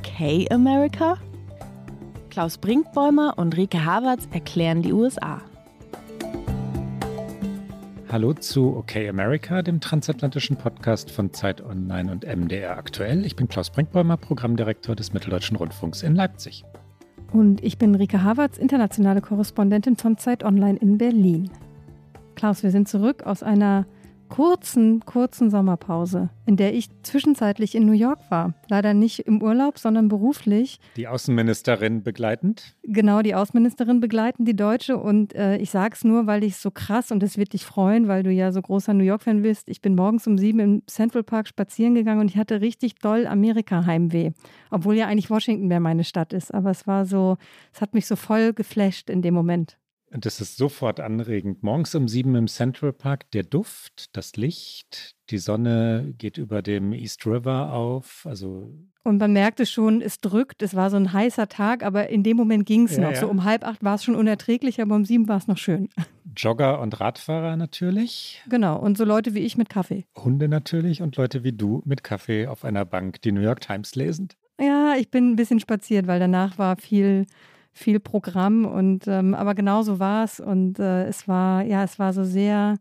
Okay America? Klaus Brinkbäumer und Rike Havertz erklären die USA. Hallo zu Okay America, dem transatlantischen Podcast von Zeit Online und MDR aktuell. Ich bin Klaus Brinkbäumer, Programmdirektor des Mitteldeutschen Rundfunks in Leipzig. Und ich bin Rike Havertz, internationale Korrespondentin von Zeit Online in Berlin. Klaus, wir sind zurück aus einer kurzen, kurzen Sommerpause, in der ich zwischenzeitlich in New York war. Leider nicht im Urlaub, sondern beruflich. Die Außenministerin begleitend? Genau, die Außenministerin begleitend, die Deutsche. Und äh, ich sage es nur, weil ich es so krass und es wird dich freuen, weil du ja so großer New York-Fan bist. Ich bin morgens um sieben im Central Park spazieren gegangen und ich hatte richtig doll Amerika-Heimweh. Obwohl ja eigentlich Washington mehr meine Stadt ist. Aber es war so, es hat mich so voll geflasht in dem Moment. Und das ist sofort anregend. Morgens um sieben im Central Park, der Duft, das Licht, die Sonne geht über dem East River auf. Also und man merkte schon, es drückt. Es war so ein heißer Tag, aber in dem Moment ging es ja, noch. Ja. So um halb acht war es schon unerträglich, aber um sieben war es noch schön. Jogger und Radfahrer natürlich. Genau, und so Leute wie ich mit Kaffee. Hunde natürlich und Leute wie du mit Kaffee auf einer Bank, die New York Times lesend. Ja, ich bin ein bisschen spaziert, weil danach war viel viel Programm und ähm, aber genau so war es und äh, es war ja es war so sehr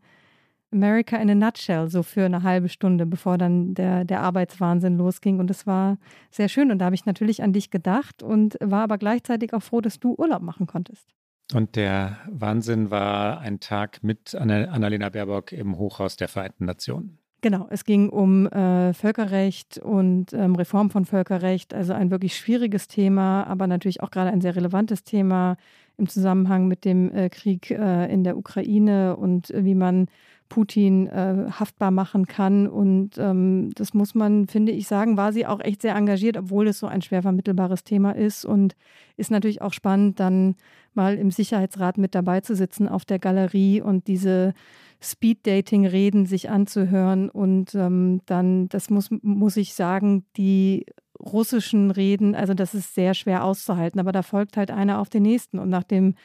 America in a nutshell so für eine halbe Stunde bevor dann der der Arbeitswahnsinn losging und es war sehr schön und da habe ich natürlich an dich gedacht und war aber gleichzeitig auch froh, dass du Urlaub machen konntest. Und der Wahnsinn war ein Tag mit Annalena Baerbock im Hochhaus der Vereinten Nationen. Genau, es ging um äh, Völkerrecht und ähm, Reform von Völkerrecht, also ein wirklich schwieriges Thema, aber natürlich auch gerade ein sehr relevantes Thema im Zusammenhang mit dem äh, Krieg äh, in der Ukraine und wie man Putin äh, haftbar machen kann. Und ähm, das muss man, finde ich, sagen, war sie auch echt sehr engagiert, obwohl es so ein schwer vermittelbares Thema ist. Und ist natürlich auch spannend, dann mal im Sicherheitsrat mit dabei zu sitzen auf der Galerie und diese Speed-Dating-Reden sich anzuhören. Und ähm, dann, das muss, muss ich sagen, die russischen Reden, also das ist sehr schwer auszuhalten, aber da folgt halt einer auf den nächsten. Und nach dem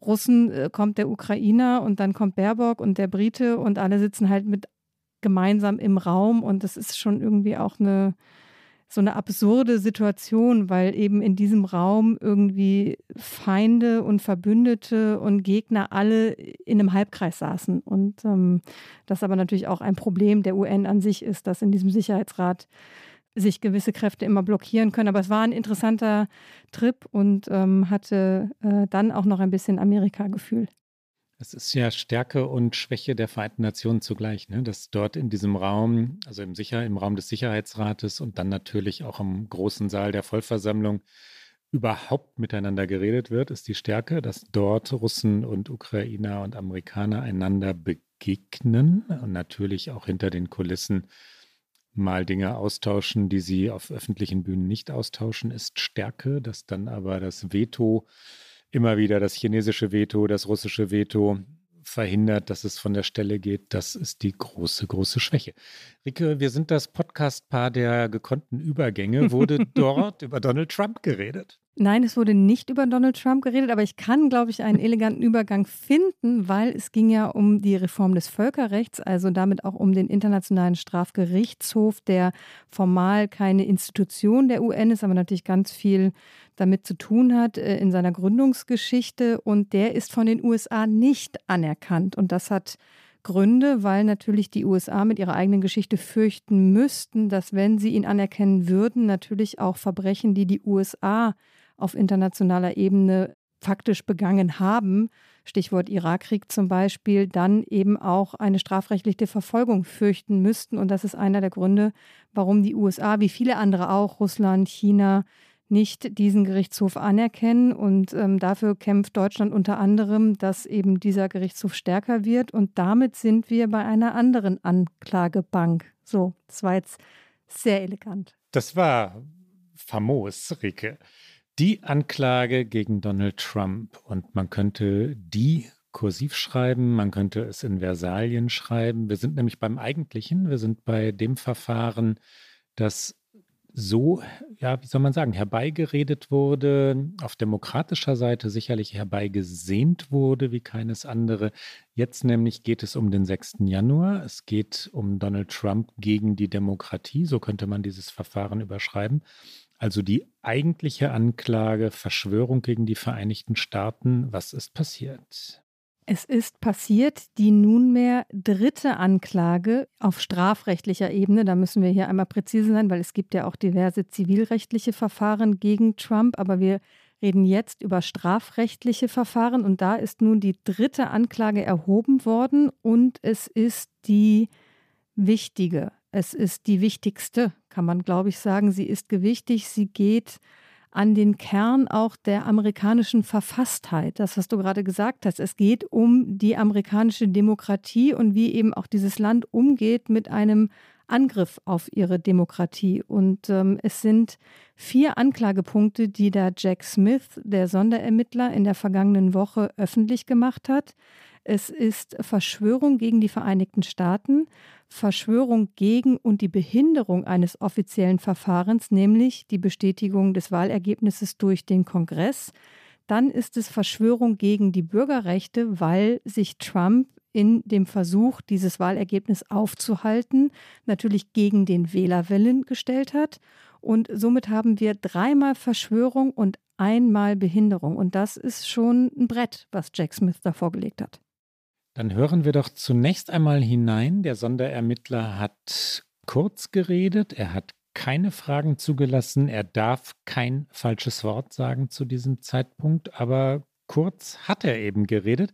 Russen äh, kommt der Ukrainer und dann kommt Baerbock und der Brite und alle sitzen halt mit gemeinsam im Raum und das ist schon irgendwie auch eine so eine absurde Situation, weil eben in diesem Raum irgendwie Feinde und Verbündete und Gegner alle in einem Halbkreis saßen. Und ähm, das aber natürlich auch ein Problem der UN an sich ist, dass in diesem Sicherheitsrat sich gewisse Kräfte immer blockieren können. Aber es war ein interessanter Trip und ähm, hatte äh, dann auch noch ein bisschen Amerika-Gefühl. Es ist ja Stärke und Schwäche der Vereinten Nationen zugleich, ne? dass dort in diesem Raum, also im, Sicher im Raum des Sicherheitsrates und dann natürlich auch im großen Saal der Vollversammlung überhaupt miteinander geredet wird, ist die Stärke, dass dort Russen und Ukrainer und Amerikaner einander begegnen und natürlich auch hinter den Kulissen mal Dinge austauschen, die sie auf öffentlichen Bühnen nicht austauschen, ist Stärke, dass dann aber das Veto immer wieder das chinesische Veto, das russische Veto verhindert, dass es von der Stelle geht. Das ist die große, große Schwäche. Rike, wir sind das Podcast-Paar der gekonnten Übergänge. Wurde dort über Donald Trump geredet? Nein, es wurde nicht über Donald Trump geredet, aber ich kann, glaube ich, einen eleganten Übergang finden, weil es ging ja um die Reform des Völkerrechts, also damit auch um den Internationalen Strafgerichtshof, der formal keine Institution der UN ist, aber natürlich ganz viel damit zu tun hat äh, in seiner Gründungsgeschichte. Und der ist von den USA nicht anerkannt. Und das hat Gründe, weil natürlich die USA mit ihrer eigenen Geschichte fürchten müssten, dass wenn sie ihn anerkennen würden, natürlich auch Verbrechen, die die USA auf internationaler Ebene faktisch begangen haben, Stichwort Irakkrieg zum Beispiel, dann eben auch eine strafrechtliche Verfolgung fürchten müssten. Und das ist einer der Gründe, warum die USA, wie viele andere auch, Russland, China, nicht diesen Gerichtshof anerkennen. Und ähm, dafür kämpft Deutschland unter anderem, dass eben dieser Gerichtshof stärker wird. Und damit sind wir bei einer anderen Anklagebank. So, das war jetzt sehr elegant. Das war famos, Rike die Anklage gegen Donald Trump und man könnte die kursiv schreiben, man könnte es in Versalien schreiben. Wir sind nämlich beim eigentlichen, wir sind bei dem Verfahren, das so, ja, wie soll man sagen, herbeigeredet wurde, auf demokratischer Seite sicherlich herbeigesehnt wurde wie keines andere. Jetzt nämlich geht es um den 6. Januar. Es geht um Donald Trump gegen die Demokratie, so könnte man dieses Verfahren überschreiben. Also die eigentliche Anklage Verschwörung gegen die Vereinigten Staaten. Was ist passiert? Es ist passiert die nunmehr dritte Anklage auf strafrechtlicher Ebene. Da müssen wir hier einmal präzise sein, weil es gibt ja auch diverse zivilrechtliche Verfahren gegen Trump. Aber wir reden jetzt über strafrechtliche Verfahren. Und da ist nun die dritte Anklage erhoben worden. Und es ist die wichtige. Es ist die wichtigste, kann man, glaube ich, sagen. Sie ist gewichtig. Sie geht an den Kern auch der amerikanischen Verfasstheit. Das, was du gerade gesagt hast. Es geht um die amerikanische Demokratie und wie eben auch dieses Land umgeht mit einem Angriff auf ihre Demokratie. Und ähm, es sind vier Anklagepunkte, die da Jack Smith, der Sonderermittler, in der vergangenen Woche öffentlich gemacht hat. Es ist Verschwörung gegen die Vereinigten Staaten, Verschwörung gegen und die Behinderung eines offiziellen Verfahrens, nämlich die Bestätigung des Wahlergebnisses durch den Kongress. Dann ist es Verschwörung gegen die Bürgerrechte, weil sich Trump in dem Versuch, dieses Wahlergebnis aufzuhalten, natürlich gegen den Wählerwillen gestellt hat. Und somit haben wir dreimal Verschwörung und einmal Behinderung. Und das ist schon ein Brett, was Jack Smith da vorgelegt hat. Dann hören wir doch zunächst einmal hinein. Der Sonderermittler hat kurz geredet, er hat keine Fragen zugelassen, er darf kein falsches Wort sagen zu diesem Zeitpunkt, aber kurz hat er eben geredet.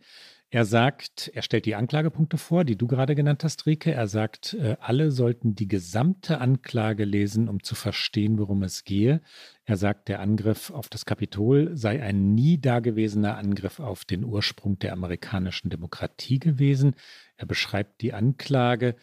Er sagt, er stellt die Anklagepunkte vor, die du gerade genannt hast, Rike. Er sagt, äh, alle sollten die gesamte Anklage lesen, um zu verstehen, worum es gehe. Er sagt, der Angriff auf das Kapitol sei ein nie dagewesener Angriff auf den Ursprung der amerikanischen Demokratie gewesen. Er beschreibt die Anklage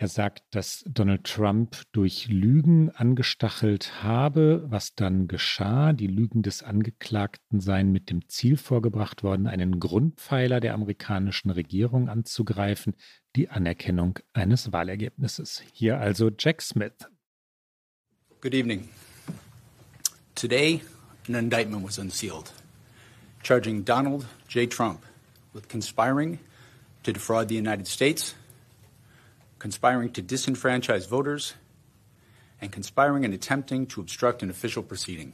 er sagt, dass Donald Trump durch Lügen angestachelt habe, was dann geschah. Die Lügen des Angeklagten seien mit dem Ziel vorgebracht worden, einen Grundpfeiler der amerikanischen Regierung anzugreifen, die Anerkennung eines Wahlergebnisses. Hier also Jack Smith. Good evening. Today, an indictment was unsealed, charging Donald J. Trump with conspiring to defraud the United States conspiring to disenfranchise voters, and conspiring and attempting to obstruct an official proceeding.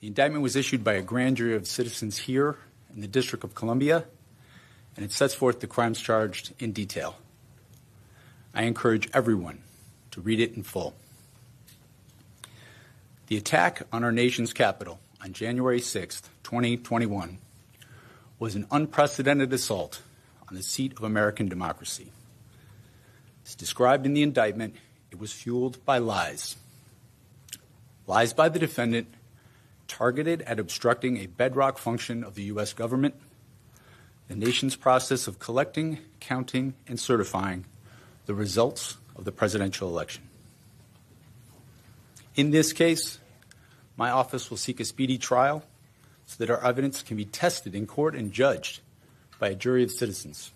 The indictment was issued by a grand jury of citizens here in the District of Columbia, and it sets forth the crimes charged in detail. I encourage everyone to read it in full. The attack on our nation's capital on January 6, 2021, was an unprecedented assault on the seat of American democracy. As described in the indictment, it was fueled by lies. Lies by the defendant targeted at obstructing a bedrock function of the U.S. government, the nation's process of collecting, counting, and certifying the results of the presidential election. In this case, my office will seek a speedy trial so that our evidence can be tested in court and judged by a jury of citizens.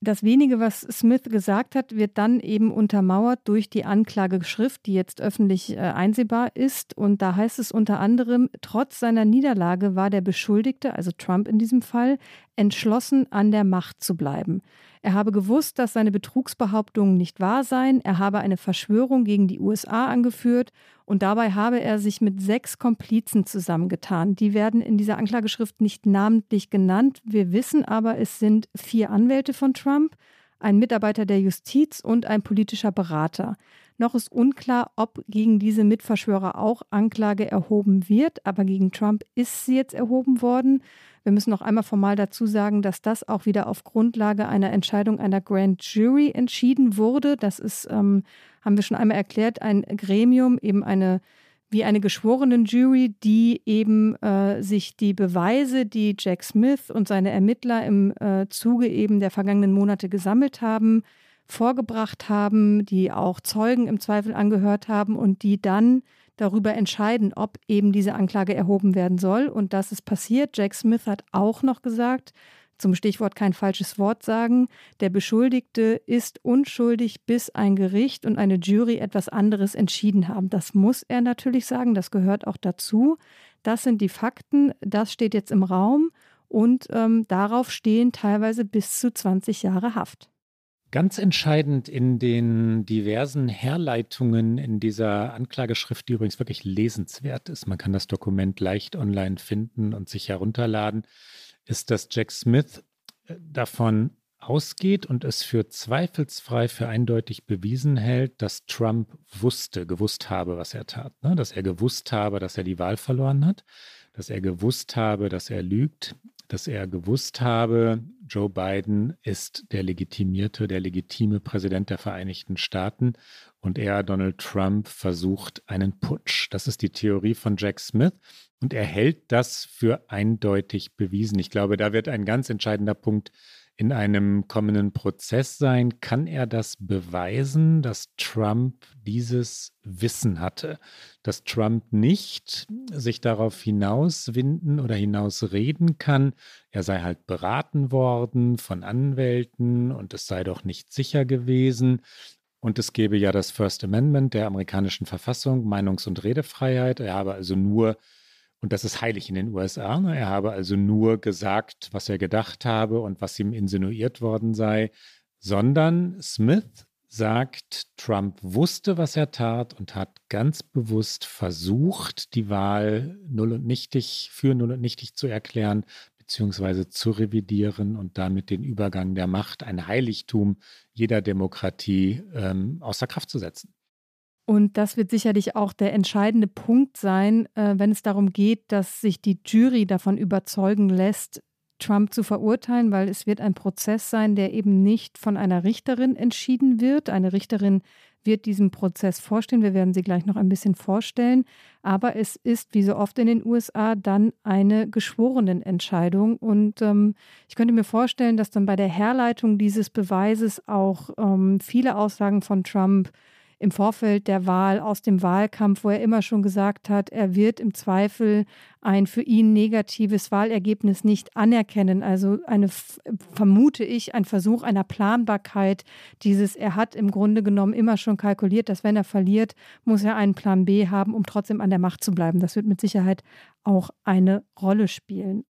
Das wenige, was Smith gesagt hat, wird dann eben untermauert durch die Anklageschrift, die jetzt öffentlich äh, einsehbar ist. Und da heißt es unter anderem, trotz seiner Niederlage war der Beschuldigte, also Trump in diesem Fall, entschlossen an der Macht zu bleiben. Er habe gewusst, dass seine Betrugsbehauptungen nicht wahr seien. Er habe eine Verschwörung gegen die USA angeführt und dabei habe er sich mit sechs Komplizen zusammengetan. Die werden in dieser Anklageschrift nicht namentlich genannt. Wir wissen aber, es sind vier Anwälte von Trump, ein Mitarbeiter der Justiz und ein politischer Berater. Noch ist unklar, ob gegen diese Mitverschwörer auch Anklage erhoben wird, aber gegen Trump ist sie jetzt erhoben worden. Wir müssen noch einmal formal dazu sagen, dass das auch wieder auf Grundlage einer Entscheidung einer Grand Jury entschieden wurde. Das ist, ähm, haben wir schon einmal erklärt, ein Gremium, eben eine wie eine geschworenen Jury, die eben äh, sich die Beweise, die Jack Smith und seine Ermittler im äh, Zuge eben der vergangenen Monate gesammelt haben, vorgebracht haben, die auch Zeugen im Zweifel angehört haben und die dann darüber entscheiden, ob eben diese Anklage erhoben werden soll. Und das ist passiert. Jack Smith hat auch noch gesagt, zum Stichwort kein falsches Wort sagen, der Beschuldigte ist unschuldig, bis ein Gericht und eine Jury etwas anderes entschieden haben. Das muss er natürlich sagen, das gehört auch dazu. Das sind die Fakten, das steht jetzt im Raum und ähm, darauf stehen teilweise bis zu 20 Jahre Haft. Ganz entscheidend in den diversen Herleitungen in dieser Anklageschrift, die übrigens wirklich lesenswert ist, man kann das Dokument leicht online finden und sich herunterladen, ist, dass Jack Smith äh, davon ausgeht und es für zweifelsfrei für eindeutig bewiesen hält, dass Trump wusste, gewusst habe, was er tat. Ne? Dass er gewusst habe, dass er die Wahl verloren hat, dass er gewusst habe, dass er lügt, dass er gewusst habe, Joe Biden ist der legitimierte, der legitime Präsident der Vereinigten Staaten und er, Donald Trump, versucht einen Putsch. Das ist die Theorie von Jack Smith und er hält das für eindeutig bewiesen. Ich glaube, da wird ein ganz entscheidender Punkt in einem kommenden Prozess sein. Kann er das beweisen, dass Trump dieses Wissen hatte? Dass Trump nicht sich darauf hinauswinden oder hinausreden kann, er sei halt beraten worden von Anwälten und es sei doch nicht sicher gewesen. Und es gebe ja das First Amendment der amerikanischen Verfassung, Meinungs- und Redefreiheit. Er habe also nur und das ist heilig in den USA. Ne? Er habe also nur gesagt, was er gedacht habe und was ihm insinuiert worden sei, sondern Smith sagt, Trump wusste, was er tat und hat ganz bewusst versucht, die Wahl null und nichtig für null und nichtig zu erklären, beziehungsweise zu revidieren und damit den Übergang der Macht, ein Heiligtum jeder Demokratie, ähm, außer Kraft zu setzen. Und das wird sicherlich auch der entscheidende Punkt sein, äh, wenn es darum geht, dass sich die Jury davon überzeugen lässt, Trump zu verurteilen, weil es wird ein Prozess sein, der eben nicht von einer Richterin entschieden wird. Eine Richterin wird diesem Prozess vorstehen. Wir werden sie gleich noch ein bisschen vorstellen. Aber es ist, wie so oft in den USA, dann eine Geschworenenentscheidung. Und ähm, ich könnte mir vorstellen, dass dann bei der Herleitung dieses Beweises auch ähm, viele Aussagen von Trump im Vorfeld der Wahl aus dem Wahlkampf, wo er immer schon gesagt hat, er wird im Zweifel ein für ihn negatives Wahlergebnis nicht anerkennen. Also eine, vermute ich, ein Versuch einer Planbarkeit dieses, er hat im Grunde genommen immer schon kalkuliert, dass wenn er verliert, muss er einen Plan B haben, um trotzdem an der Macht zu bleiben. Das wird mit Sicherheit auch eine Rolle spielen.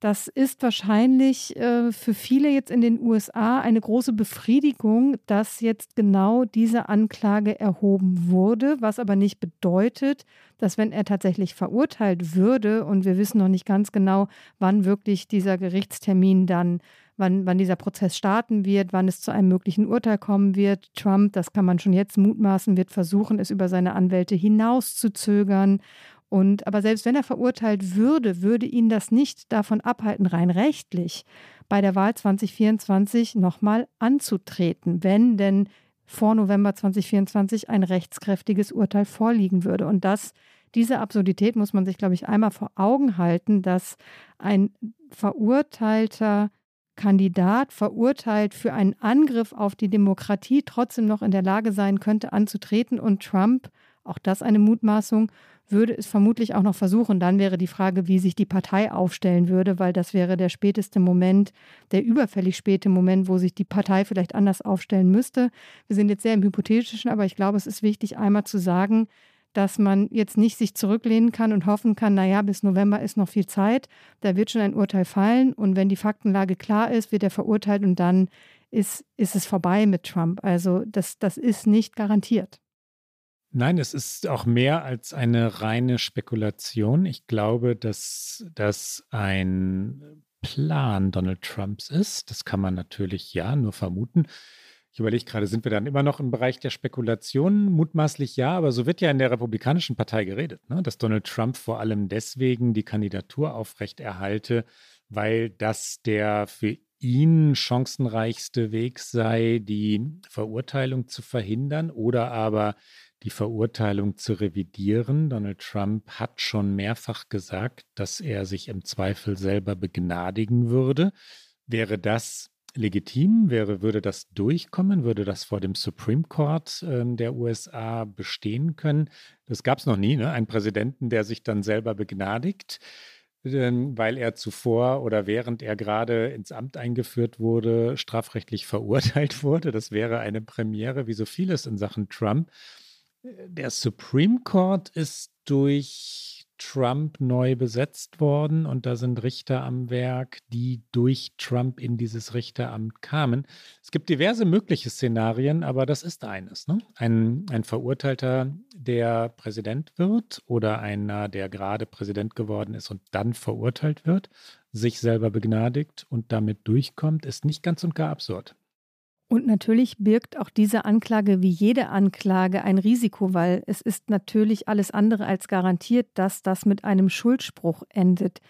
Das ist wahrscheinlich äh, für viele jetzt in den USA eine große Befriedigung, dass jetzt genau diese Anklage erhoben wurde, was aber nicht bedeutet, dass wenn er tatsächlich verurteilt würde, und wir wissen noch nicht ganz genau, wann wirklich dieser Gerichtstermin dann Wann, wann, dieser Prozess starten wird, wann es zu einem möglichen Urteil kommen wird. Trump, das kann man schon jetzt mutmaßen, wird versuchen, es über seine Anwälte hinauszuzögern. Und aber selbst wenn er verurteilt würde, würde ihn das nicht davon abhalten, rein rechtlich bei der Wahl 2024 nochmal anzutreten, wenn denn vor November 2024 ein rechtskräftiges Urteil vorliegen würde. Und das, diese Absurdität muss man sich, glaube ich, einmal vor Augen halten, dass ein verurteilter Kandidat verurteilt für einen Angriff auf die Demokratie trotzdem noch in der Lage sein könnte, anzutreten und Trump, auch das eine Mutmaßung, würde es vermutlich auch noch versuchen. Dann wäre die Frage, wie sich die Partei aufstellen würde, weil das wäre der späteste Moment, der überfällig späte Moment, wo sich die Partei vielleicht anders aufstellen müsste. Wir sind jetzt sehr im Hypothetischen, aber ich glaube, es ist wichtig, einmal zu sagen, dass man jetzt nicht sich zurücklehnen kann und hoffen kann, naja, bis November ist noch viel Zeit, da wird schon ein Urteil fallen und wenn die Faktenlage klar ist, wird er verurteilt und dann ist, ist es vorbei mit Trump. Also das, das ist nicht garantiert. Nein, es ist auch mehr als eine reine Spekulation. Ich glaube, dass das ein Plan Donald Trumps ist. Das kann man natürlich ja nur vermuten. Ich überlege gerade, sind wir dann immer noch im Bereich der Spekulation? Mutmaßlich ja, aber so wird ja in der Republikanischen Partei geredet, ne? dass Donald Trump vor allem deswegen die Kandidatur aufrechterhalte, weil das der für ihn chancenreichste Weg sei, die Verurteilung zu verhindern oder aber die Verurteilung zu revidieren. Donald Trump hat schon mehrfach gesagt, dass er sich im Zweifel selber begnadigen würde. Wäre das legitim? Wäre, würde das durchkommen? Würde das vor dem Supreme Court äh, der USA bestehen können? Das gab es noch nie, ne? Ein Präsidenten, der sich dann selber begnadigt weil er zuvor oder während er gerade ins Amt eingeführt wurde, strafrechtlich verurteilt wurde. Das wäre eine Premiere, wie so vieles in Sachen Trump. Der Supreme Court ist durch Trump neu besetzt worden und da sind Richter am Werk, die durch Trump in dieses Richteramt kamen. Es gibt diverse mögliche Szenarien, aber das ist eines. Ne? Ein, ein Verurteilter, der Präsident wird oder einer, der gerade Präsident geworden ist und dann verurteilt wird, sich selber begnadigt und damit durchkommt, ist nicht ganz und gar absurd. Und natürlich birgt auch diese Anklage wie jede Anklage ein Risiko, weil es ist natürlich alles andere als garantiert, dass das mit einem Schuldspruch endet.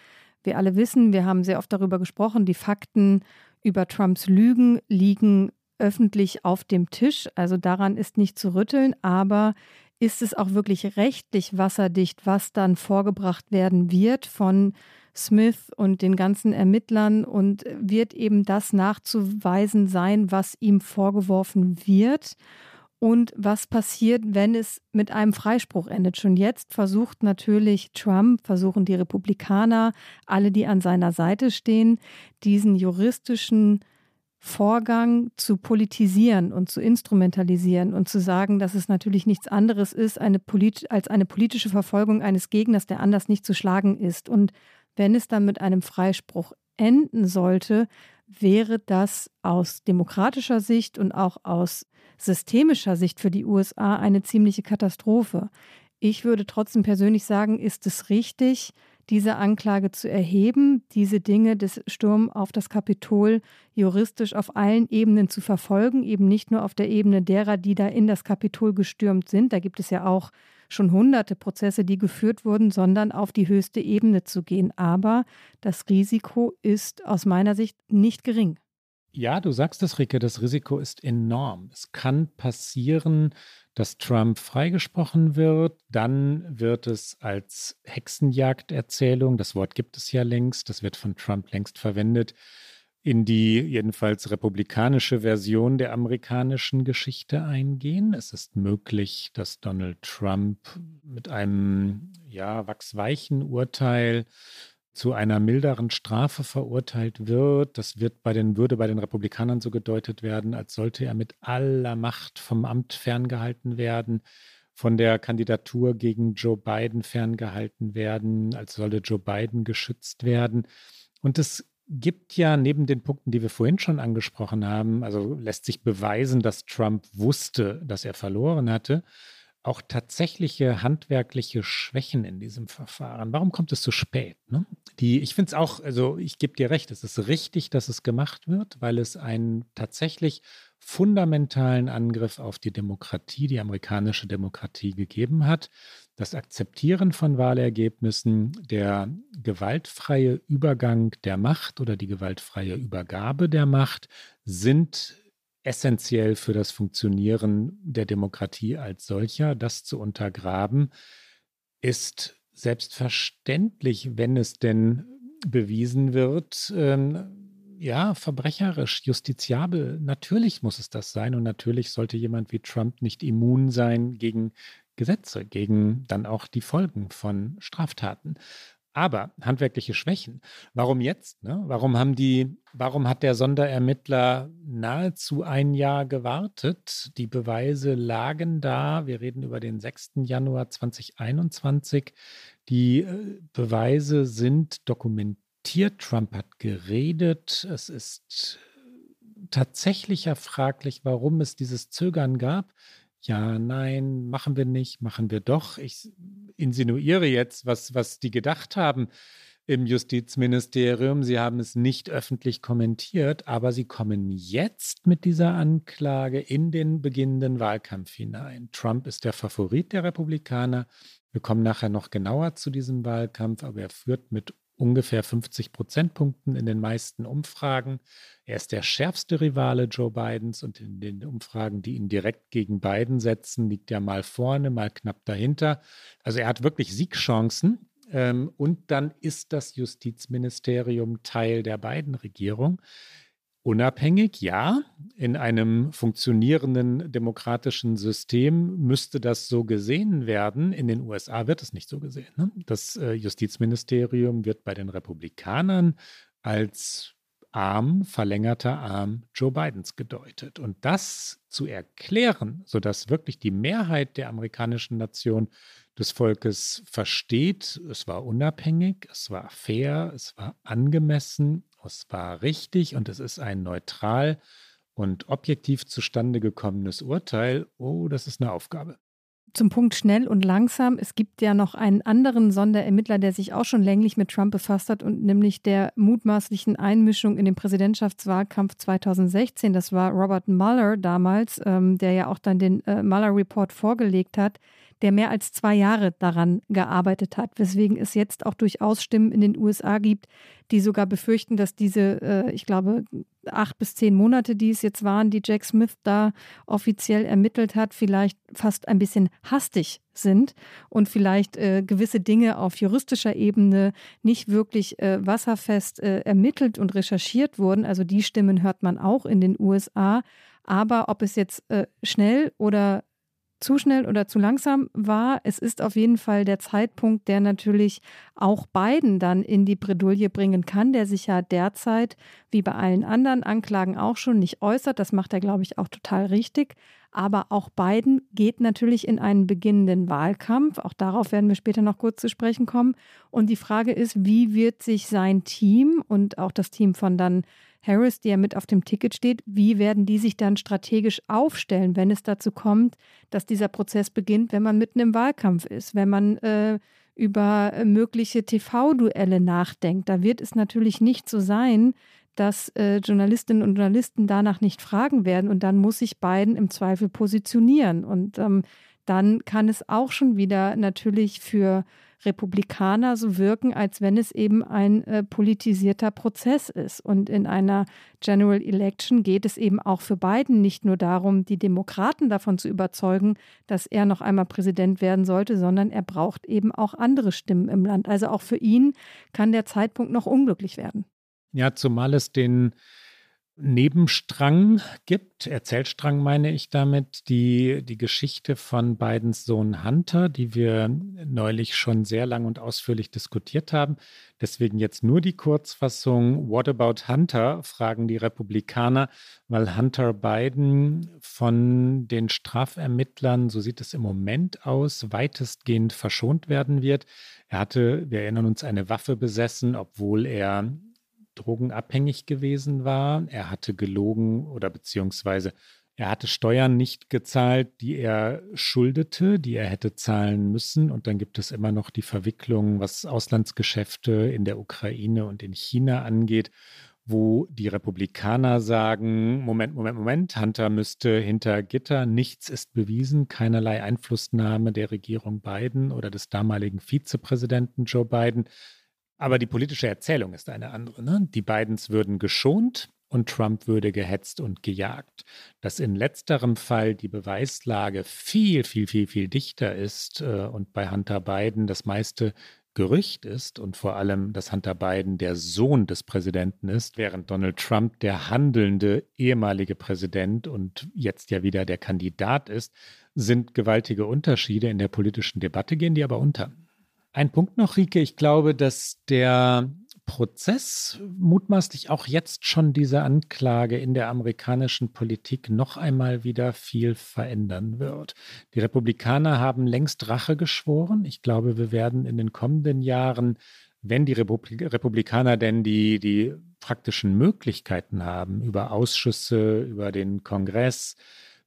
Wir alle wissen, wir haben sehr oft darüber gesprochen, die Fakten über Trumps Lügen liegen öffentlich auf dem Tisch, also daran ist nicht zu rütteln, aber ist es auch wirklich rechtlich wasserdicht, was dann vorgebracht werden wird von Smith und den ganzen Ermittlern und wird eben das nachzuweisen sein, was ihm vorgeworfen wird und was passiert, wenn es mit einem Freispruch endet. Schon jetzt versucht natürlich Trump, versuchen die Republikaner, alle, die an seiner Seite stehen, diesen juristischen Vorgang zu politisieren und zu instrumentalisieren und zu sagen, dass es natürlich nichts anderes ist eine als eine politische Verfolgung eines Gegners, der anders nicht zu schlagen ist. Und wenn es dann mit einem Freispruch enden sollte, wäre das aus demokratischer Sicht und auch aus systemischer Sicht für die USA eine ziemliche Katastrophe. Ich würde trotzdem persönlich sagen, ist es richtig, diese Anklage zu erheben, diese Dinge des Sturms auf das Kapitol juristisch auf allen Ebenen zu verfolgen, eben nicht nur auf der Ebene derer, die da in das Kapitol gestürmt sind. Da gibt es ja auch schon hunderte Prozesse, die geführt wurden, sondern auf die höchste Ebene zu gehen. Aber das Risiko ist aus meiner Sicht nicht gering. Ja, du sagst es, Ricke, das Risiko ist enorm. Es kann passieren, dass Trump freigesprochen wird. Dann wird es als Hexenjagderzählung, das Wort gibt es ja längst, das wird von Trump längst verwendet, in die jedenfalls republikanische Version der amerikanischen Geschichte eingehen. Es ist möglich, dass Donald Trump mit einem ja, wachsweichen Urteil zu einer milderen Strafe verurteilt wird. Das wird bei den, würde bei den Republikanern so gedeutet werden, als sollte er mit aller Macht vom Amt ferngehalten werden, von der Kandidatur gegen Joe Biden ferngehalten werden, als sollte Joe Biden geschützt werden. Und es gibt ja neben den Punkten, die wir vorhin schon angesprochen haben, also lässt sich beweisen, dass Trump wusste, dass er verloren hatte, auch tatsächliche handwerkliche Schwächen in diesem Verfahren. Warum kommt es so spät? Ne? Die, ich finde es auch, also ich gebe dir recht, es ist richtig, dass es gemacht wird, weil es einen tatsächlich fundamentalen Angriff auf die Demokratie, die amerikanische Demokratie gegeben hat das Akzeptieren von Wahlergebnissen, der gewaltfreie Übergang der Macht oder die gewaltfreie Übergabe der Macht sind essentiell für das Funktionieren der Demokratie als solcher. Das zu untergraben ist selbstverständlich, wenn es denn bewiesen wird, ähm, ja, verbrecherisch, justiziabel. Natürlich muss es das sein und natürlich sollte jemand wie Trump nicht immun sein gegen Gesetze, gegen dann auch die Folgen von Straftaten. Aber handwerkliche Schwächen. Warum jetzt? Ne? Warum haben die, warum hat der Sonderermittler nahezu ein Jahr gewartet? Die Beweise lagen da. Wir reden über den 6. Januar 2021. Die äh, Beweise sind dokumentiert. Trump hat geredet. Es ist tatsächlich ja fraglich, warum es dieses Zögern gab ja, nein, machen wir nicht, machen wir doch. Ich insinuiere jetzt, was, was die gedacht haben im Justizministerium. Sie haben es nicht öffentlich kommentiert, aber sie kommen jetzt mit dieser Anklage in den beginnenden Wahlkampf hinein. Trump ist der Favorit der Republikaner. Wir kommen nachher noch genauer zu diesem Wahlkampf, aber er führt mit ungefähr 50 Prozentpunkten in den meisten Umfragen. Er ist der schärfste Rivale Joe Bidens und in den Umfragen, die ihn direkt gegen Biden setzen, liegt er mal vorne, mal knapp dahinter. Also er hat wirklich Siegchancen. Ähm, und dann ist das Justizministerium Teil der beiden Regierung. Unabhängig, ja. In einem funktionierenden demokratischen System müsste das so gesehen werden. In den USA wird es nicht so gesehen. Ne? Das äh, Justizministerium wird bei den Republikanern als Arm, verlängerter Arm Joe Bidens gedeutet. Und das zu erklären, sodass wirklich die Mehrheit der amerikanischen Nation des Volkes versteht, es war unabhängig, es war fair, es war angemessen, es war richtig und es ist ein neutral und objektiv zustande gekommenes Urteil, oh, das ist eine Aufgabe. Zum Punkt schnell und langsam. Es gibt ja noch einen anderen Sonderermittler, der sich auch schon länglich mit Trump befasst hat und nämlich der mutmaßlichen Einmischung in den Präsidentschaftswahlkampf 2016. Das war Robert Mueller damals, ähm, der ja auch dann den äh, Mueller Report vorgelegt hat der mehr als zwei Jahre daran gearbeitet hat, weswegen es jetzt auch durchaus Stimmen in den USA gibt, die sogar befürchten, dass diese, äh, ich glaube, acht bis zehn Monate, die es jetzt waren, die Jack Smith da offiziell ermittelt hat, vielleicht fast ein bisschen hastig sind und vielleicht äh, gewisse Dinge auf juristischer Ebene nicht wirklich äh, wasserfest äh, ermittelt und recherchiert wurden. Also die Stimmen hört man auch in den USA. Aber ob es jetzt äh, schnell oder zu schnell oder zu langsam war. Es ist auf jeden Fall der Zeitpunkt, der natürlich auch Biden dann in die Bredouille bringen kann, der sich ja derzeit, wie bei allen anderen Anklagen auch schon, nicht äußert. Das macht er, glaube ich, auch total richtig. Aber auch Biden geht natürlich in einen beginnenden Wahlkampf. Auch darauf werden wir später noch kurz zu sprechen kommen. Und die Frage ist, wie wird sich sein Team und auch das Team von dann Harris, die ja mit auf dem Ticket steht, wie werden die sich dann strategisch aufstellen, wenn es dazu kommt, dass dieser Prozess beginnt, wenn man mitten im Wahlkampf ist, wenn man äh, über mögliche TV-Duelle nachdenkt. Da wird es natürlich nicht so sein, dass äh, Journalistinnen und Journalisten danach nicht fragen werden und dann muss sich Biden im Zweifel positionieren. Und ähm, dann kann es auch schon wieder natürlich für Republikaner so wirken, als wenn es eben ein äh, politisierter Prozess ist. Und in einer General Election geht es eben auch für Biden nicht nur darum, die Demokraten davon zu überzeugen, dass er noch einmal Präsident werden sollte, sondern er braucht eben auch andere Stimmen im Land. Also auch für ihn kann der Zeitpunkt noch unglücklich werden. Ja, zumal es den Nebenstrang gibt, Erzählstrang meine ich damit, die, die Geschichte von Bidens Sohn Hunter, die wir neulich schon sehr lang und ausführlich diskutiert haben. Deswegen jetzt nur die Kurzfassung. What about Hunter? fragen die Republikaner, weil Hunter Biden von den Strafermittlern, so sieht es im Moment aus, weitestgehend verschont werden wird. Er hatte, wir erinnern uns, eine Waffe besessen, obwohl er drogenabhängig gewesen war. Er hatte gelogen oder beziehungsweise er hatte Steuern nicht gezahlt, die er schuldete, die er hätte zahlen müssen. Und dann gibt es immer noch die Verwicklung, was Auslandsgeschäfte in der Ukraine und in China angeht, wo die Republikaner sagen, Moment, Moment, Moment, Hunter müsste hinter Gitter, nichts ist bewiesen, keinerlei Einflussnahme der Regierung Biden oder des damaligen Vizepräsidenten Joe Biden. Aber die politische Erzählung ist eine andere. Ne? Die Bidens würden geschont und Trump würde gehetzt und gejagt. Dass in letzterem Fall die Beweislage viel, viel, viel, viel dichter ist äh, und bei Hunter Biden das meiste Gerücht ist und vor allem, dass Hunter Biden der Sohn des Präsidenten ist, während Donald Trump der handelnde ehemalige Präsident und jetzt ja wieder der Kandidat ist, sind gewaltige Unterschiede in der politischen Debatte, gehen die aber unter. Ein Punkt noch, Rike. Ich glaube, dass der Prozess mutmaßlich auch jetzt schon diese Anklage in der amerikanischen Politik noch einmal wieder viel verändern wird. Die Republikaner haben längst Rache geschworen. Ich glaube, wir werden in den kommenden Jahren, wenn die Republikaner denn die, die praktischen Möglichkeiten haben, über Ausschüsse, über den Kongress,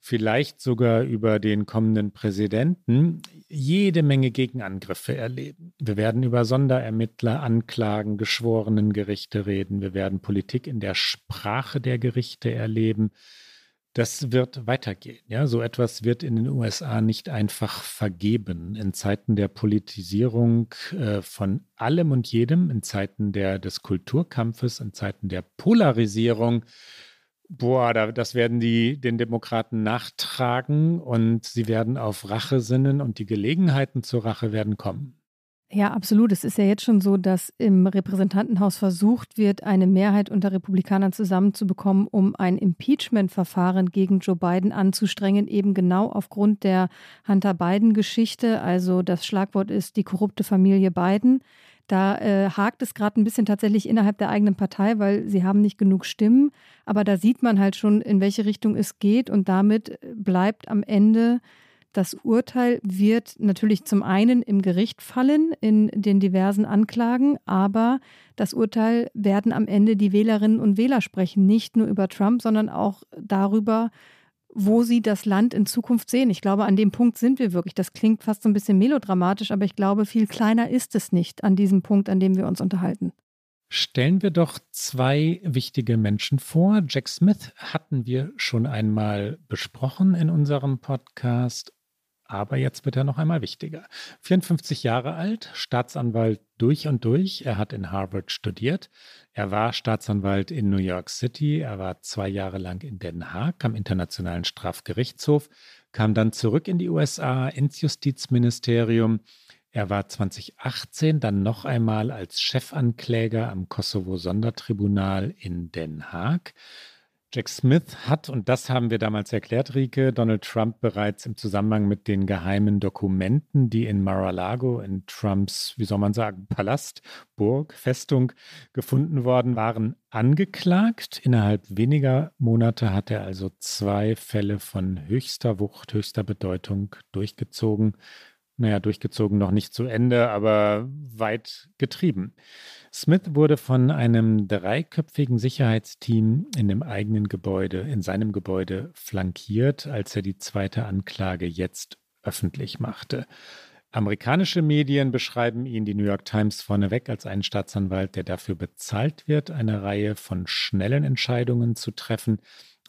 vielleicht sogar über den kommenden Präsidenten, jede Menge Gegenangriffe erleben. Wir werden über Sonderermittler, Anklagen, Geschworenengerichte reden. Wir werden Politik in der Sprache der Gerichte erleben. Das wird weitergehen. Ja, so etwas wird in den USA nicht einfach vergeben. In Zeiten der Politisierung äh, von allem und jedem, in Zeiten der, des Kulturkampfes, in Zeiten der Polarisierung Boah, da, das werden die den Demokraten nachtragen und sie werden auf Rache sinnen und die Gelegenheiten zur Rache werden kommen. Ja, absolut. Es ist ja jetzt schon so, dass im Repräsentantenhaus versucht wird, eine Mehrheit unter Republikanern zusammenzubekommen, um ein Impeachment-Verfahren gegen Joe Biden anzustrengen, eben genau aufgrund der Hunter Biden-Geschichte. Also das Schlagwort ist die korrupte Familie Biden. Da äh, hakt es gerade ein bisschen tatsächlich innerhalb der eigenen Partei, weil sie haben nicht genug Stimmen. Aber da sieht man halt schon, in welche Richtung es geht. Und damit bleibt am Ende das Urteil wird natürlich zum einen im Gericht fallen, in den diversen Anklagen, aber das Urteil werden am Ende die Wählerinnen und Wähler sprechen, nicht nur über Trump, sondern auch darüber, wo sie das Land in Zukunft sehen. Ich glaube, an dem Punkt sind wir wirklich. Das klingt fast so ein bisschen melodramatisch, aber ich glaube, viel kleiner ist es nicht an diesem Punkt, an dem wir uns unterhalten. Stellen wir doch zwei wichtige Menschen vor. Jack Smith hatten wir schon einmal besprochen in unserem Podcast aber jetzt wird er noch einmal wichtiger. 54 Jahre alt, Staatsanwalt durch und durch. Er hat in Harvard studiert. Er war Staatsanwalt in New York City. Er war zwei Jahre lang in Den Haag am Internationalen Strafgerichtshof, kam dann zurück in die USA ins Justizministerium. Er war 2018 dann noch einmal als Chefankläger am Kosovo-Sondertribunal in Den Haag. Jack Smith hat, und das haben wir damals erklärt, Rike, Donald Trump bereits im Zusammenhang mit den geheimen Dokumenten, die in Mar-a-Lago, in Trumps, wie soll man sagen, Palast, Burg, Festung gefunden worden waren, angeklagt. Innerhalb weniger Monate hat er also zwei Fälle von höchster Wucht, höchster Bedeutung durchgezogen. Naja, durchgezogen noch nicht zu Ende, aber weit getrieben. Smith wurde von einem dreiköpfigen Sicherheitsteam in dem eigenen Gebäude, in seinem Gebäude flankiert, als er die zweite Anklage jetzt öffentlich machte. Amerikanische Medien beschreiben ihn, die New York Times vorneweg, als einen Staatsanwalt, der dafür bezahlt wird, eine Reihe von schnellen Entscheidungen zu treffen.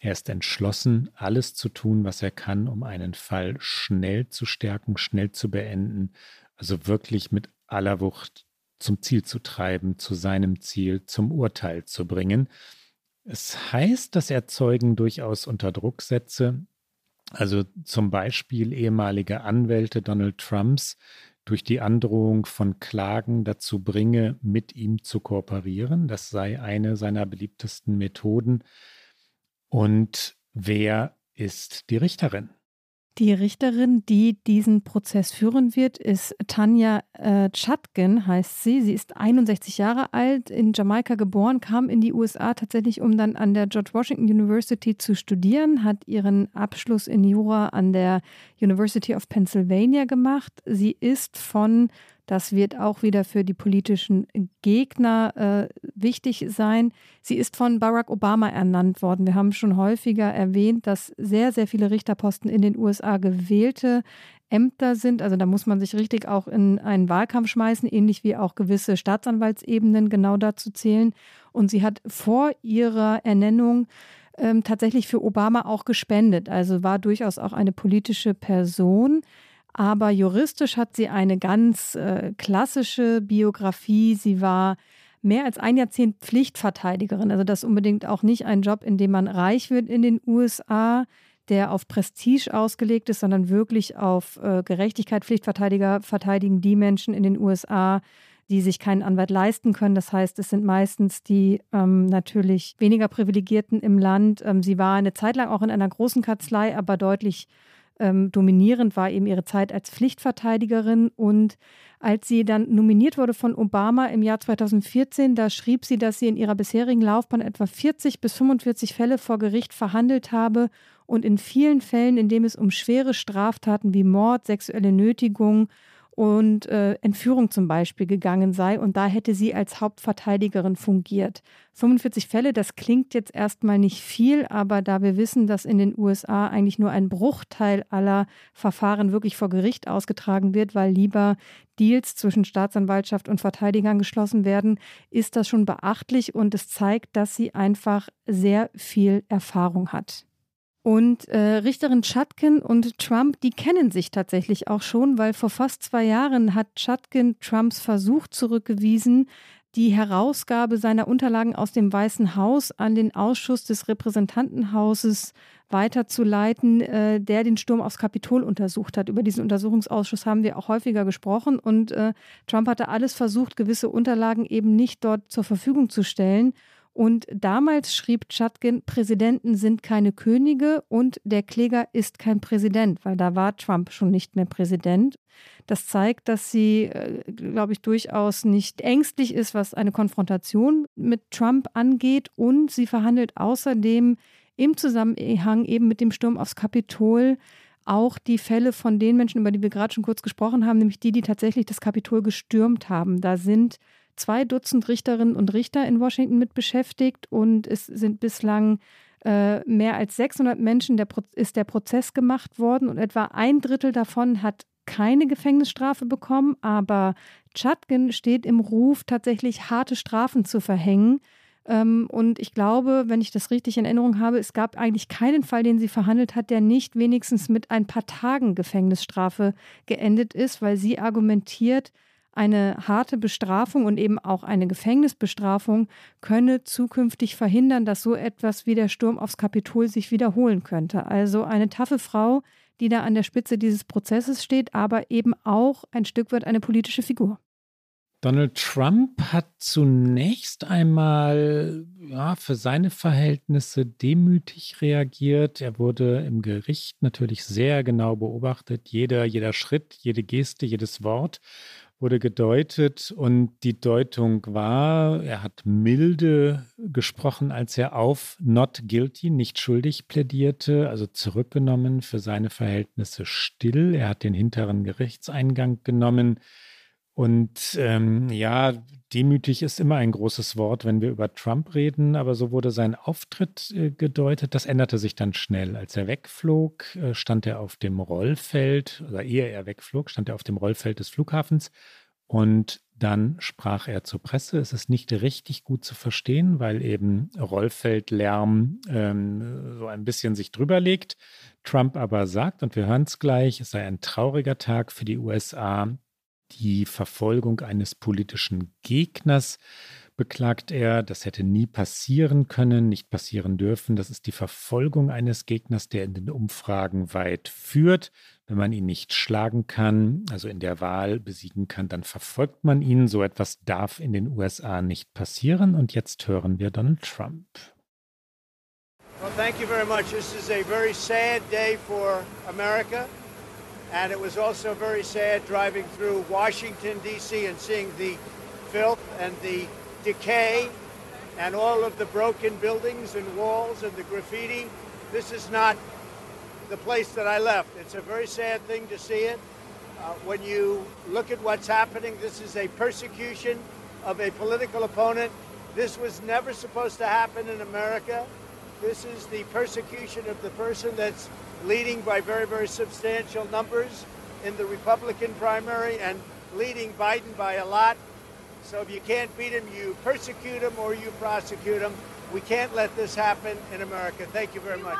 Er ist entschlossen, alles zu tun, was er kann, um einen Fall schnell zu stärken, schnell zu beenden, also wirklich mit aller Wucht zum Ziel zu treiben, zu seinem Ziel, zum Urteil zu bringen. Es heißt, dass er Zeugen durchaus unter Druck setze, also zum Beispiel ehemalige Anwälte Donald Trumps durch die Androhung von Klagen dazu bringe, mit ihm zu kooperieren. Das sei eine seiner beliebtesten Methoden. Und wer ist die Richterin? Die Richterin, die diesen Prozess führen wird, ist Tanja äh, Chatkin, heißt sie. Sie ist 61 Jahre alt, in Jamaika geboren, kam in die USA tatsächlich, um dann an der George Washington University zu studieren, hat ihren Abschluss in Jura an der University of Pennsylvania gemacht. Sie ist von das wird auch wieder für die politischen Gegner äh, wichtig sein. Sie ist von Barack Obama ernannt worden. Wir haben schon häufiger erwähnt, dass sehr, sehr viele Richterposten in den USA gewählte Ämter sind. Also da muss man sich richtig auch in einen Wahlkampf schmeißen, ähnlich wie auch gewisse Staatsanwaltsebenen genau dazu zählen. Und sie hat vor ihrer Ernennung ähm, tatsächlich für Obama auch gespendet. Also war durchaus auch eine politische Person. Aber juristisch hat sie eine ganz äh, klassische Biografie. Sie war mehr als ein Jahrzehnt Pflichtverteidigerin. Also das ist unbedingt auch nicht ein Job, in dem man reich wird in den USA, der auf Prestige ausgelegt ist, sondern wirklich auf äh, Gerechtigkeit. Pflichtverteidiger verteidigen die Menschen in den USA, die sich keinen Anwalt leisten können. Das heißt, es sind meistens die ähm, natürlich weniger Privilegierten im Land. Ähm, sie war eine Zeit lang auch in einer großen Kanzlei, aber deutlich ähm, dominierend war eben ihre Zeit als Pflichtverteidigerin. Und als sie dann nominiert wurde von Obama im Jahr 2014, da schrieb sie, dass sie in ihrer bisherigen Laufbahn etwa 40 bis 45 Fälle vor Gericht verhandelt habe und in vielen Fällen, in denen es um schwere Straftaten wie Mord, sexuelle Nötigung und äh, Entführung zum Beispiel gegangen sei und da hätte sie als Hauptverteidigerin fungiert. 45 Fälle, das klingt jetzt erstmal nicht viel, aber da wir wissen, dass in den USA eigentlich nur ein Bruchteil aller Verfahren wirklich vor Gericht ausgetragen wird, weil lieber Deals zwischen Staatsanwaltschaft und Verteidigern geschlossen werden, ist das schon beachtlich und es zeigt, dass sie einfach sehr viel Erfahrung hat. Und äh, Richterin Chutkin und Trump, die kennen sich tatsächlich auch schon, weil vor fast zwei Jahren hat Chutkin Trumps Versuch zurückgewiesen, die Herausgabe seiner Unterlagen aus dem Weißen Haus an den Ausschuss des Repräsentantenhauses weiterzuleiten, äh, der den Sturm aufs Kapitol untersucht hat. Über diesen Untersuchungsausschuss haben wir auch häufiger gesprochen und äh, Trump hatte alles versucht, gewisse Unterlagen eben nicht dort zur Verfügung zu stellen. Und damals schrieb Chutkin, Präsidenten sind keine Könige und der Kläger ist kein Präsident, weil da war Trump schon nicht mehr Präsident. Das zeigt, dass sie, äh, glaube ich, durchaus nicht ängstlich ist, was eine Konfrontation mit Trump angeht. Und sie verhandelt außerdem im Zusammenhang eben mit dem Sturm aufs Kapitol auch die Fälle von den Menschen, über die wir gerade schon kurz gesprochen haben, nämlich die, die tatsächlich das Kapitol gestürmt haben. Da sind zwei Dutzend Richterinnen und Richter in Washington mit beschäftigt und es sind bislang äh, mehr als 600 Menschen der ist der Prozess gemacht worden und etwa ein Drittel davon hat keine Gefängnisstrafe bekommen, aber Chutkin steht im Ruf, tatsächlich harte Strafen zu verhängen. Ähm, und ich glaube, wenn ich das richtig in Erinnerung habe, es gab eigentlich keinen Fall, den sie verhandelt hat, der nicht wenigstens mit ein paar Tagen Gefängnisstrafe geendet ist, weil sie argumentiert, eine harte Bestrafung und eben auch eine Gefängnisbestrafung könne zukünftig verhindern, dass so etwas wie der Sturm aufs Kapitol sich wiederholen könnte. Also eine taffe Frau, die da an der Spitze dieses Prozesses steht, aber eben auch ein Stück weit eine politische Figur. Donald Trump hat zunächst einmal ja, für seine Verhältnisse demütig reagiert. Er wurde im Gericht natürlich sehr genau beobachtet. Jeder, jeder Schritt, jede Geste, jedes Wort wurde gedeutet und die Deutung war, er hat milde gesprochen, als er auf not guilty, nicht schuldig plädierte, also zurückgenommen, für seine Verhältnisse still. Er hat den hinteren Gerichtseingang genommen. Und ähm, ja, demütig ist immer ein großes Wort, wenn wir über Trump reden, aber so wurde sein Auftritt äh, gedeutet. Das änderte sich dann schnell. Als er wegflog, äh, stand er auf dem Rollfeld, oder ehe er wegflog, stand er auf dem Rollfeld des Flughafens und dann sprach er zur Presse. Es ist nicht richtig gut zu verstehen, weil eben Rollfeldlärm ähm, so ein bisschen sich drüber legt. Trump aber sagt, und wir hören es gleich, es sei ein trauriger Tag für die USA, die Verfolgung eines politischen Gegners beklagt er, das hätte nie passieren können, nicht passieren dürfen. Das ist die Verfolgung eines Gegners, der in den Umfragen weit führt. Wenn man ihn nicht schlagen kann, also in der Wahl besiegen kann, dann verfolgt man ihn. So etwas darf in den USA nicht passieren. Und jetzt hören wir Donald Trump. Well, thank you very much. This is a very sad day for America. And it was also very sad driving through Washington, D.C., and seeing the filth and the decay and all of the broken buildings and walls and the graffiti. This is not the place that I left. It's a very sad thing to see it. Uh, when you look at what's happening, this is a persecution of a political opponent. This was never supposed to happen in America. This is the persecution of the person that's leading by very, very substantial numbers in the Republican primary and leading Biden by a lot. So if you can't beat him, you persecute him or you prosecute him. We can't let this happen in America. Thank you very much.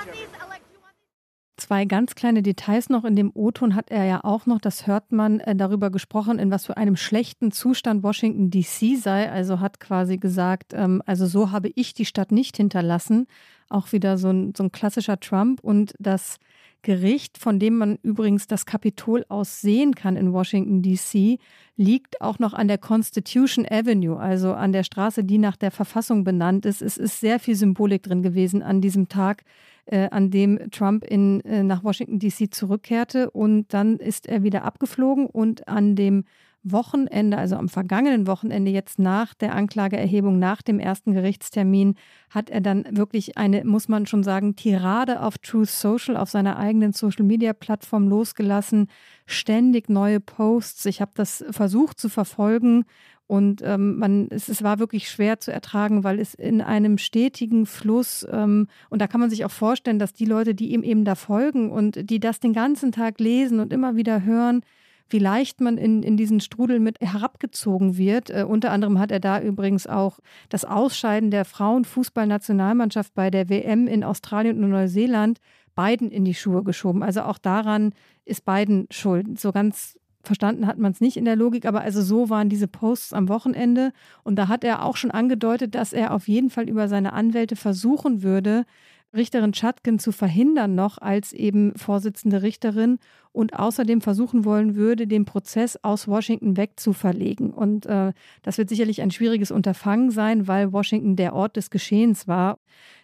Zwei ganz kleine Details noch. In dem O-Ton hat er ja auch noch, das hört man, äh, darüber gesprochen, in was für einem schlechten Zustand Washington DC sei. Also hat quasi gesagt, ähm, also so habe ich die Stadt nicht hinterlassen. Auch wieder so ein, so ein klassischer Trump. Und das Gericht, von dem man übrigens das Kapitol aus sehen kann in Washington, DC, liegt auch noch an der Constitution Avenue, also an der Straße, die nach der Verfassung benannt ist. Es ist sehr viel Symbolik drin gewesen an diesem Tag, äh, an dem Trump in, äh, nach Washington, DC zurückkehrte. Und dann ist er wieder abgeflogen und an dem Wochenende, also am vergangenen Wochenende, jetzt nach der Anklageerhebung, nach dem ersten Gerichtstermin, hat er dann wirklich eine, muss man schon sagen, Tirade auf Truth Social, auf seiner eigenen Social-Media-Plattform losgelassen. Ständig neue Posts. Ich habe das versucht zu verfolgen und ähm, man, es, es, war wirklich schwer zu ertragen, weil es in einem stetigen Fluss, ähm, und da kann man sich auch vorstellen, dass die Leute, die ihm eben da folgen und die das den ganzen Tag lesen und immer wieder hören, wie leicht man in, in diesen Strudel mit herabgezogen wird. Äh, unter anderem hat er da übrigens auch das Ausscheiden der Frauenfußballnationalmannschaft bei der WM in Australien und Neuseeland beiden in die Schuhe geschoben. Also auch daran ist beiden schuld. So ganz verstanden hat man es nicht in der Logik, aber also so waren diese Posts am Wochenende. Und da hat er auch schon angedeutet, dass er auf jeden Fall über seine Anwälte versuchen würde, Richterin Chutkin zu verhindern noch als eben Vorsitzende Richterin und außerdem versuchen wollen würde, den Prozess aus Washington wegzuverlegen. Und äh, das wird sicherlich ein schwieriges Unterfangen sein, weil Washington der Ort des Geschehens war.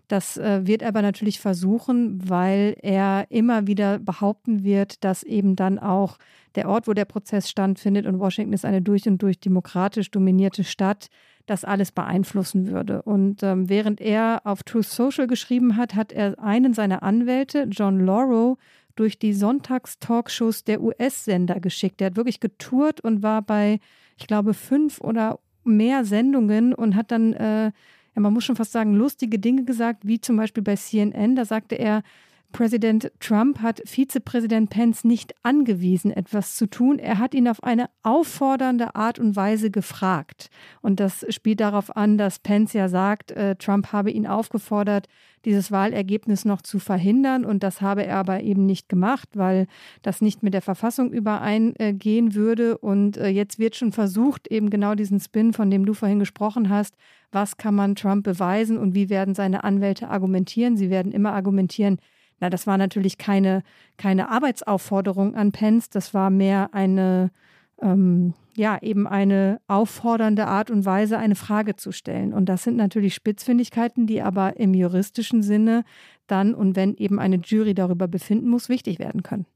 Das äh, wird er aber natürlich versuchen, weil er immer wieder behaupten wird, dass eben dann auch der Ort, wo der Prozess stattfindet, und Washington ist eine durch und durch demokratisch dominierte Stadt, das alles beeinflussen würde. Und ähm, während er auf Truth Social geschrieben hat, hat er einen seiner Anwälte, John Lauro, durch die Sonntagstalkshows der US-Sender geschickt. Der hat wirklich getourt und war bei, ich glaube, fünf oder mehr Sendungen und hat dann, äh, man muss schon fast sagen, lustige Dinge gesagt, wie zum Beispiel bei CNN. Da sagte er, Präsident Trump hat Vizepräsident Pence nicht angewiesen, etwas zu tun. Er hat ihn auf eine auffordernde Art und Weise gefragt. Und das spielt darauf an, dass Pence ja sagt, äh, Trump habe ihn aufgefordert, dieses Wahlergebnis noch zu verhindern. Und das habe er aber eben nicht gemacht, weil das nicht mit der Verfassung übereingehen würde. Und äh, jetzt wird schon versucht, eben genau diesen Spin, von dem du vorhin gesprochen hast, was kann man Trump beweisen und wie werden seine Anwälte argumentieren? Sie werden immer argumentieren, na, das war natürlich keine, keine Arbeitsaufforderung an Pence, das war mehr eine, ähm, ja, eben eine auffordernde Art und Weise, eine Frage zu stellen. Und das sind natürlich Spitzfindigkeiten, die aber im juristischen Sinne dann und wenn eben eine Jury darüber befinden muss, wichtig werden können.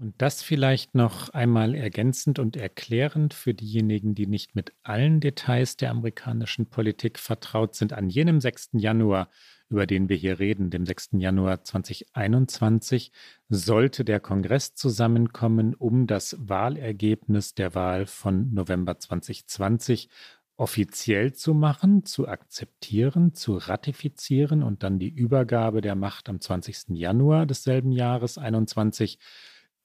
Und das vielleicht noch einmal ergänzend und erklärend für diejenigen, die nicht mit allen Details der amerikanischen Politik vertraut sind. An jenem 6. Januar über den wir hier reden, dem 6. Januar 2021, sollte der Kongress zusammenkommen, um das Wahlergebnis der Wahl von November 2020 offiziell zu machen, zu akzeptieren, zu ratifizieren und dann die Übergabe der Macht am 20. Januar desselben Jahres 21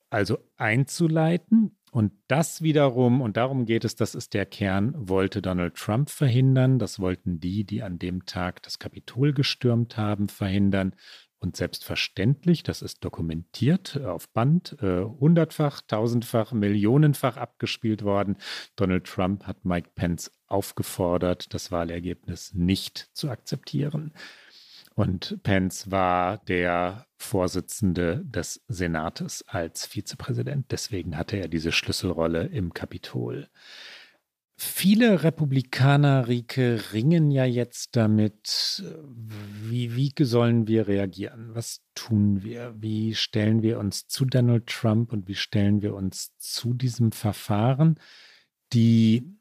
also einzuleiten und das wiederum, und darum geht es, das ist der Kern, wollte Donald Trump verhindern. Das wollten die, die an dem Tag das Kapitol gestürmt haben, verhindern. Und selbstverständlich, das ist dokumentiert auf Band, äh, hundertfach, tausendfach, millionenfach abgespielt worden. Donald Trump hat Mike Pence aufgefordert, das Wahlergebnis nicht zu akzeptieren. Und Pence war der Vorsitzende des Senates als Vizepräsident. Deswegen hatte er diese Schlüsselrolle im Kapitol. Viele Republikaner, Rike, ringen ja jetzt damit, wie, wie sollen wir reagieren? Was tun wir? Wie stellen wir uns zu Donald Trump und wie stellen wir uns zu diesem Verfahren? Die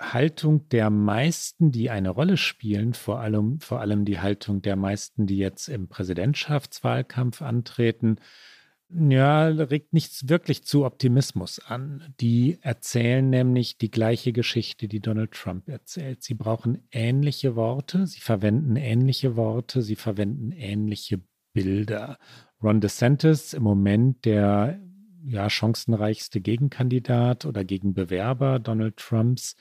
Haltung der meisten, die eine Rolle spielen, vor allem, vor allem die Haltung der meisten, die jetzt im Präsidentschaftswahlkampf antreten, ja, regt nichts wirklich zu Optimismus an. Die erzählen nämlich die gleiche Geschichte, die Donald Trump erzählt. Sie brauchen ähnliche Worte, sie verwenden ähnliche Worte, sie verwenden ähnliche Bilder. Ron DeSantis im Moment der ja, chancenreichste Gegenkandidat oder Gegenbewerber Donald Trumps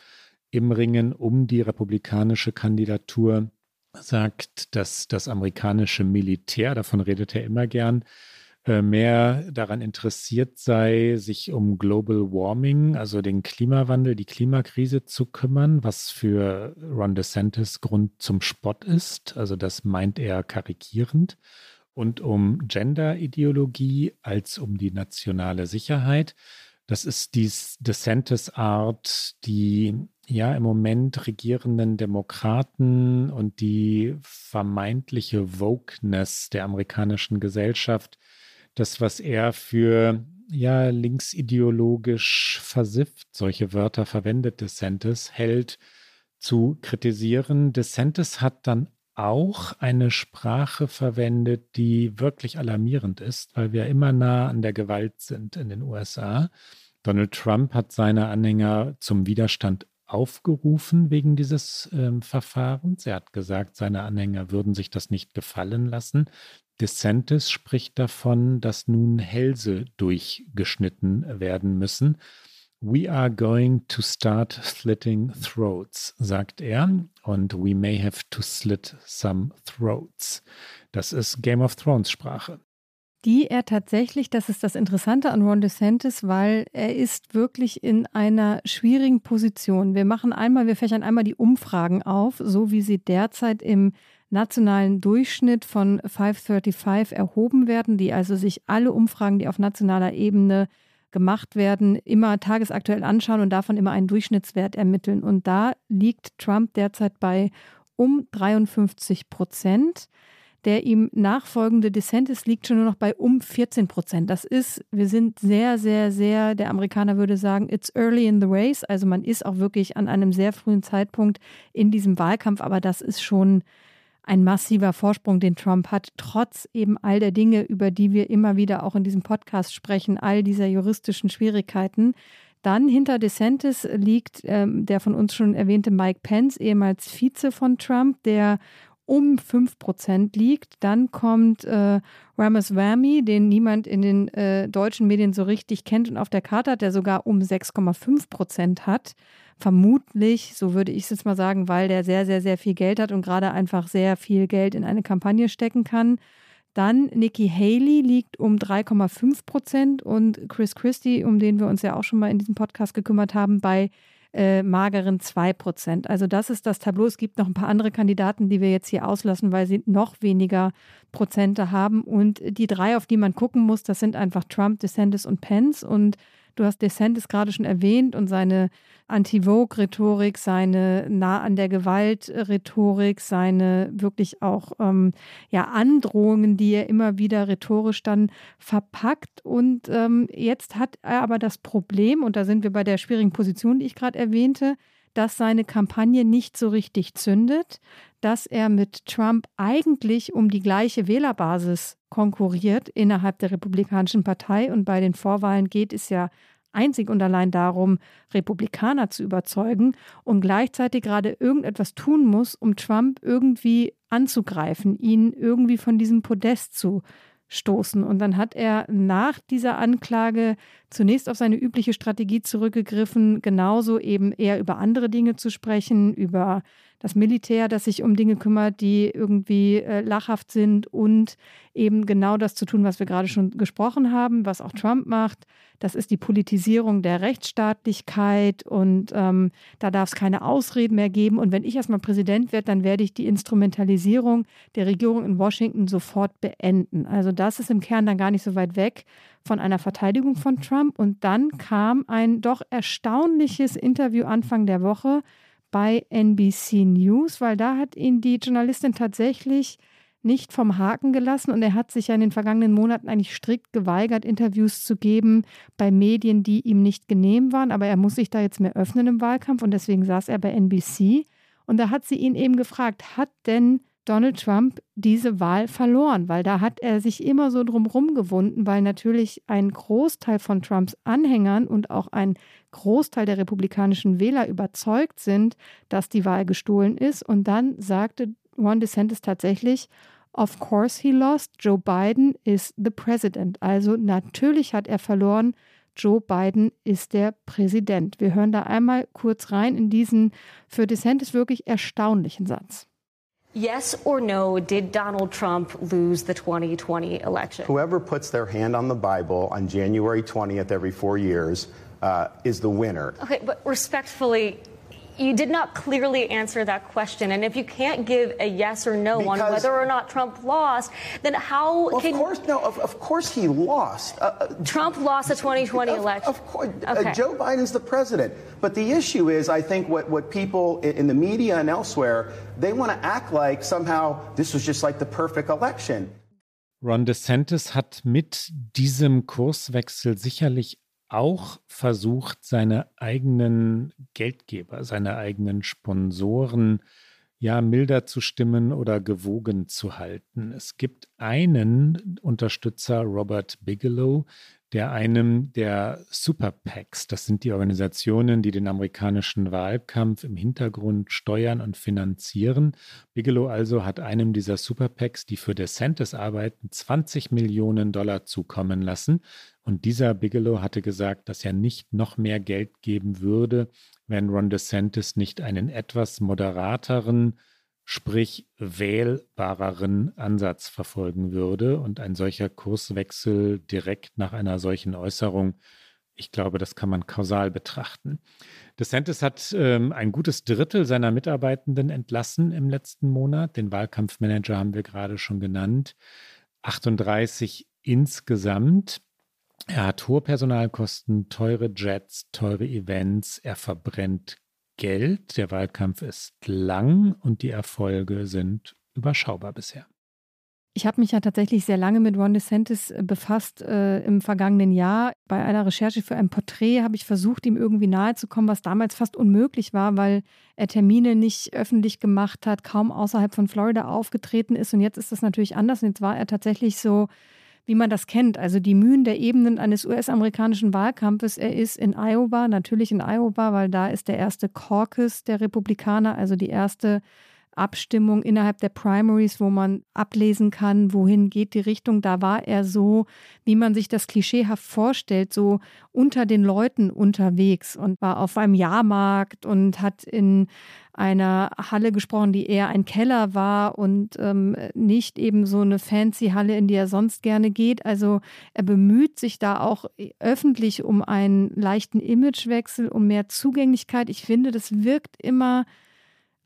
im Ringen um die republikanische Kandidatur sagt, dass das amerikanische Militär, davon redet er immer gern, äh, mehr daran interessiert sei, sich um Global Warming, also den Klimawandel, die Klimakrise zu kümmern, was für Ron DeSantis Grund zum Spott ist. Also das meint er karikierend. Und um Gender-Ideologie als um die nationale Sicherheit. Das ist die DeSantis-Art, die ja im Moment regierenden Demokraten und die vermeintliche Wokeness der amerikanischen Gesellschaft, das, was er für ja linksideologisch versifft, solche Wörter verwendet DeSantis, hält, zu kritisieren. DeSantis hat dann auch eine Sprache verwendet, die wirklich alarmierend ist, weil wir immer nah an der Gewalt sind in den USA. Donald Trump hat seine Anhänger zum Widerstand aufgerufen wegen dieses äh, Verfahrens. Er hat gesagt, seine Anhänger würden sich das nicht gefallen lassen. DeSantis spricht davon, dass nun Hälse durchgeschnitten werden müssen. We are going to start slitting throats, sagt er. Und we may have to slit some throats. Das ist Game of Thrones Sprache. Die er tatsächlich, das ist das Interessante an Ron DeSantis, weil er ist wirklich in einer schwierigen Position. Wir machen einmal, wir fächern einmal die Umfragen auf, so wie sie derzeit im nationalen Durchschnitt von 535 erhoben werden, die also sich alle Umfragen, die auf nationaler Ebene gemacht werden, immer tagesaktuell anschauen und davon immer einen Durchschnittswert ermitteln. Und da liegt Trump derzeit bei um 53 Prozent. Der ihm nachfolgende DeSantis liegt schon nur noch bei um 14 Prozent. Das ist, wir sind sehr, sehr, sehr, der Amerikaner würde sagen, it's early in the race. Also man ist auch wirklich an einem sehr frühen Zeitpunkt in diesem Wahlkampf, aber das ist schon ein massiver Vorsprung, den Trump hat, trotz eben all der Dinge, über die wir immer wieder auch in diesem Podcast sprechen, all dieser juristischen Schwierigkeiten. Dann hinter DeSantis liegt ähm, der von uns schon erwähnte Mike Pence, ehemals Vize von Trump, der um 5 Prozent liegt. Dann kommt äh, Ramaswamy, den niemand in den äh, deutschen Medien so richtig kennt und auf der Karte hat, der sogar um 6,5 Prozent hat. Vermutlich, so würde ich es jetzt mal sagen, weil der sehr, sehr, sehr viel Geld hat und gerade einfach sehr viel Geld in eine Kampagne stecken kann. Dann Nikki Haley liegt um 3,5 Prozent und Chris Christie, um den wir uns ja auch schon mal in diesem Podcast gekümmert haben, bei äh, mageren 2 Prozent. Also das ist das Tableau. Es gibt noch ein paar andere Kandidaten, die wir jetzt hier auslassen, weil sie noch weniger Prozente haben. Und die drei, auf die man gucken muss, das sind einfach Trump, DeSantis und Pence. Und Du hast DeSantis gerade schon erwähnt und seine Anti-Vogue-Rhetorik, seine nah an der Gewalt-Rhetorik, seine wirklich auch ähm, ja, Androhungen, die er immer wieder rhetorisch dann verpackt. Und ähm, jetzt hat er aber das Problem, und da sind wir bei der schwierigen Position, die ich gerade erwähnte, dass seine Kampagne nicht so richtig zündet, dass er mit Trump eigentlich um die gleiche Wählerbasis konkurriert innerhalb der Republikanischen Partei. Und bei den Vorwahlen geht es ja einzig und allein darum, Republikaner zu überzeugen und gleichzeitig gerade irgendetwas tun muss, um Trump irgendwie anzugreifen, ihn irgendwie von diesem Podest zu stoßen. Und dann hat er nach dieser Anklage zunächst auf seine übliche Strategie zurückgegriffen, genauso eben eher über andere Dinge zu sprechen, über das Militär, das sich um Dinge kümmert, die irgendwie äh, lachhaft sind und eben genau das zu tun, was wir gerade schon gesprochen haben, was auch Trump macht. Das ist die Politisierung der Rechtsstaatlichkeit und ähm, da darf es keine Ausreden mehr geben. Und wenn ich erstmal Präsident werde, dann werde ich die Instrumentalisierung der Regierung in Washington sofort beenden. Also das ist im Kern dann gar nicht so weit weg von einer Verteidigung von Trump. Und dann kam ein doch erstaunliches Interview Anfang der Woche bei NBC News, weil da hat ihn die Journalistin tatsächlich nicht vom Haken gelassen und er hat sich ja in den vergangenen Monaten eigentlich strikt geweigert, Interviews zu geben bei Medien, die ihm nicht genehm waren. Aber er muss sich da jetzt mehr öffnen im Wahlkampf und deswegen saß er bei NBC. Und da hat sie ihn eben gefragt, hat denn Donald Trump diese Wahl verloren, weil da hat er sich immer so drumherum gewunden, weil natürlich ein Großteil von Trumps Anhängern und auch ein Großteil der republikanischen Wähler überzeugt sind, dass die Wahl gestohlen ist. Und dann sagte Ron DeSantis tatsächlich, of course he lost, Joe Biden is the president. Also natürlich hat er verloren, Joe Biden ist der Präsident. Wir hören da einmal kurz rein in diesen für DeSantis wirklich erstaunlichen Satz. Yes or no, did Donald Trump lose the 2020 election? Whoever puts their hand on the Bible on January 20th every four years uh, is the winner. Okay, but respectfully, you did not clearly answer that question. And if you can't give a yes or no because, on whether or not Trump lost, then how well, can of course no? Of, of course he lost. Uh, uh Trump lost the 2020 of, election. Of course, uh, okay. uh, Joe Biden's the president. But the issue is, I think what what people in the media and elsewhere they want to act like somehow this was just like the perfect election. Ron DeSantis hat mit diesem Kurswechsel sicherlich auch versucht, seine eigenen Geldgeber, seine eigenen Sponsoren ja milder zu stimmen oder gewogen zu halten. Es gibt einen Unterstützer, Robert Bigelow, der einem der Super PACs, das sind die Organisationen, die den amerikanischen Wahlkampf im Hintergrund steuern und finanzieren. Bigelow also hat einem dieser Super PACs, die für DeSantis arbeiten, 20 Millionen Dollar zukommen lassen. Und dieser Bigelow hatte gesagt, dass er nicht noch mehr Geld geben würde, wenn Ron DeSantis nicht einen etwas moderateren sprich wählbareren Ansatz verfolgen würde. Und ein solcher Kurswechsel direkt nach einer solchen Äußerung, ich glaube, das kann man kausal betrachten. DeSantis hat ähm, ein gutes Drittel seiner Mitarbeitenden entlassen im letzten Monat. Den Wahlkampfmanager haben wir gerade schon genannt. 38 insgesamt. Er hat hohe Personalkosten, teure Jets, teure Events. Er verbrennt Geld. Der Wahlkampf ist lang und die Erfolge sind überschaubar bisher. Ich habe mich ja tatsächlich sehr lange mit Ron DeSantis äh, befasst äh, im vergangenen Jahr. Bei einer Recherche für ein Porträt habe ich versucht, ihm irgendwie nahezukommen, was damals fast unmöglich war, weil er Termine nicht öffentlich gemacht hat, kaum außerhalb von Florida aufgetreten ist. Und jetzt ist das natürlich anders. Und jetzt war er tatsächlich so wie man das kennt. Also die Mühen der Ebenen eines US-amerikanischen Wahlkampfes. Er ist in Iowa, natürlich in Iowa, weil da ist der erste Caucus der Republikaner, also die erste Abstimmung innerhalb der Primaries, wo man ablesen kann, wohin geht die Richtung. Da war er so, wie man sich das klischeehaft vorstellt, so unter den Leuten unterwegs und war auf einem Jahrmarkt und hat in einer Halle gesprochen, die eher ein Keller war und ähm, nicht eben so eine fancy Halle, in die er sonst gerne geht. Also er bemüht sich da auch öffentlich um einen leichten Imagewechsel, um mehr Zugänglichkeit. Ich finde, das wirkt immer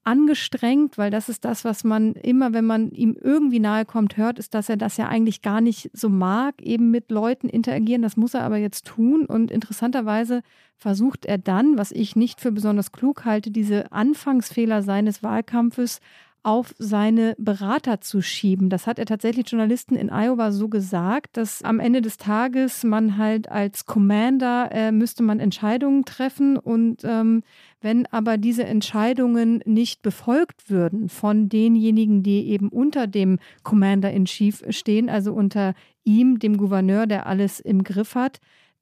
angestrengt, weil das ist das, was man immer, wenn man ihm irgendwie nahe kommt, hört, ist, dass er das ja eigentlich gar nicht so mag, eben mit Leuten interagieren. Das muss er aber jetzt tun. Und interessanterweise versucht er dann, was ich nicht für besonders klug halte, diese Anfangsfehler seines Wahlkampfes auf seine Berater zu schieben. Das hat er tatsächlich Journalisten in Iowa so gesagt, dass am Ende des Tages man halt als Commander äh, müsste man Entscheidungen treffen und ähm, wenn aber diese Entscheidungen nicht befolgt würden von denjenigen, die eben unter dem Commander in Chief stehen, also unter ihm, dem Gouverneur, der alles im Griff hat,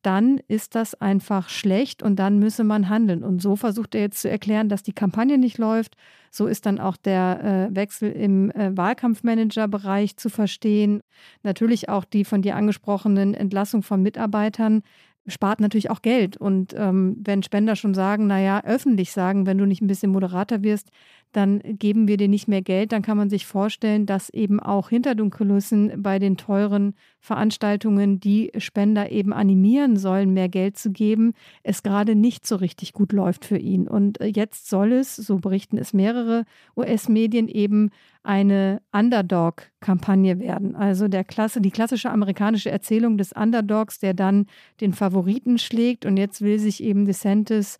dann ist das einfach schlecht und dann müsse man handeln. Und so versucht er jetzt zu erklären, dass die Kampagne nicht läuft. So ist dann auch der äh, Wechsel im äh, Wahlkampfmanager-Bereich zu verstehen. Natürlich auch die von dir angesprochenen Entlassung von Mitarbeitern spart natürlich auch Geld. Und ähm, wenn Spender schon sagen, naja, öffentlich sagen, wenn du nicht ein bisschen moderater wirst, dann geben wir dir nicht mehr Geld, dann kann man sich vorstellen, dass eben auch hinter den Kulissen bei den teuren Veranstaltungen, die Spender eben animieren sollen, mehr Geld zu geben, es gerade nicht so richtig gut läuft für ihn. Und äh, jetzt soll es, so berichten es mehrere US-Medien, eben eine Underdog-Kampagne werden. Also der Klasse, die klassische amerikanische Erzählung des Underdogs, der dann den Favoriten schlägt. Und jetzt will sich eben DeSantis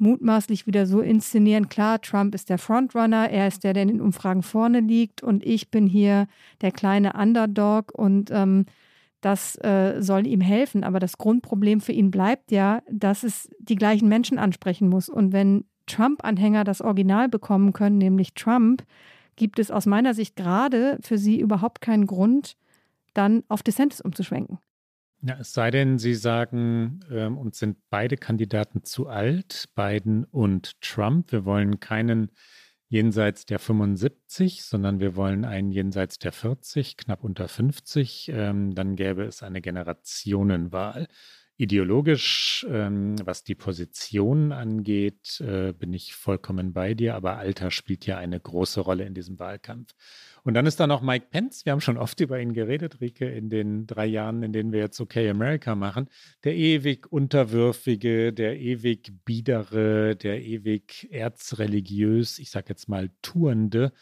mutmaßlich wieder so inszenieren, klar, Trump ist der Frontrunner, er ist der, der in den Umfragen vorne liegt und ich bin hier der kleine Underdog und ähm, das äh, soll ihm helfen. Aber das Grundproblem für ihn bleibt ja, dass es die gleichen Menschen ansprechen muss. Und wenn Trump-Anhänger das Original bekommen können, nämlich Trump, gibt es aus meiner Sicht gerade für sie überhaupt keinen Grund, dann auf DeSantis umzuschwenken. Ja, es sei denn, Sie sagen, ähm, uns sind beide Kandidaten zu alt, Biden und Trump. Wir wollen keinen jenseits der 75, sondern wir wollen einen jenseits der 40, knapp unter 50. Ähm, dann gäbe es eine Generationenwahl. Ideologisch, ähm, was die Positionen angeht, äh, bin ich vollkommen bei dir, aber Alter spielt ja eine große Rolle in diesem Wahlkampf. Und dann ist da noch Mike Pence. Wir haben schon oft über ihn geredet, Rike, in den drei Jahren, in denen wir jetzt OK America machen. Der ewig Unterwürfige, der ewig Biedere, der ewig erzreligiös, ich sag jetzt mal Tuende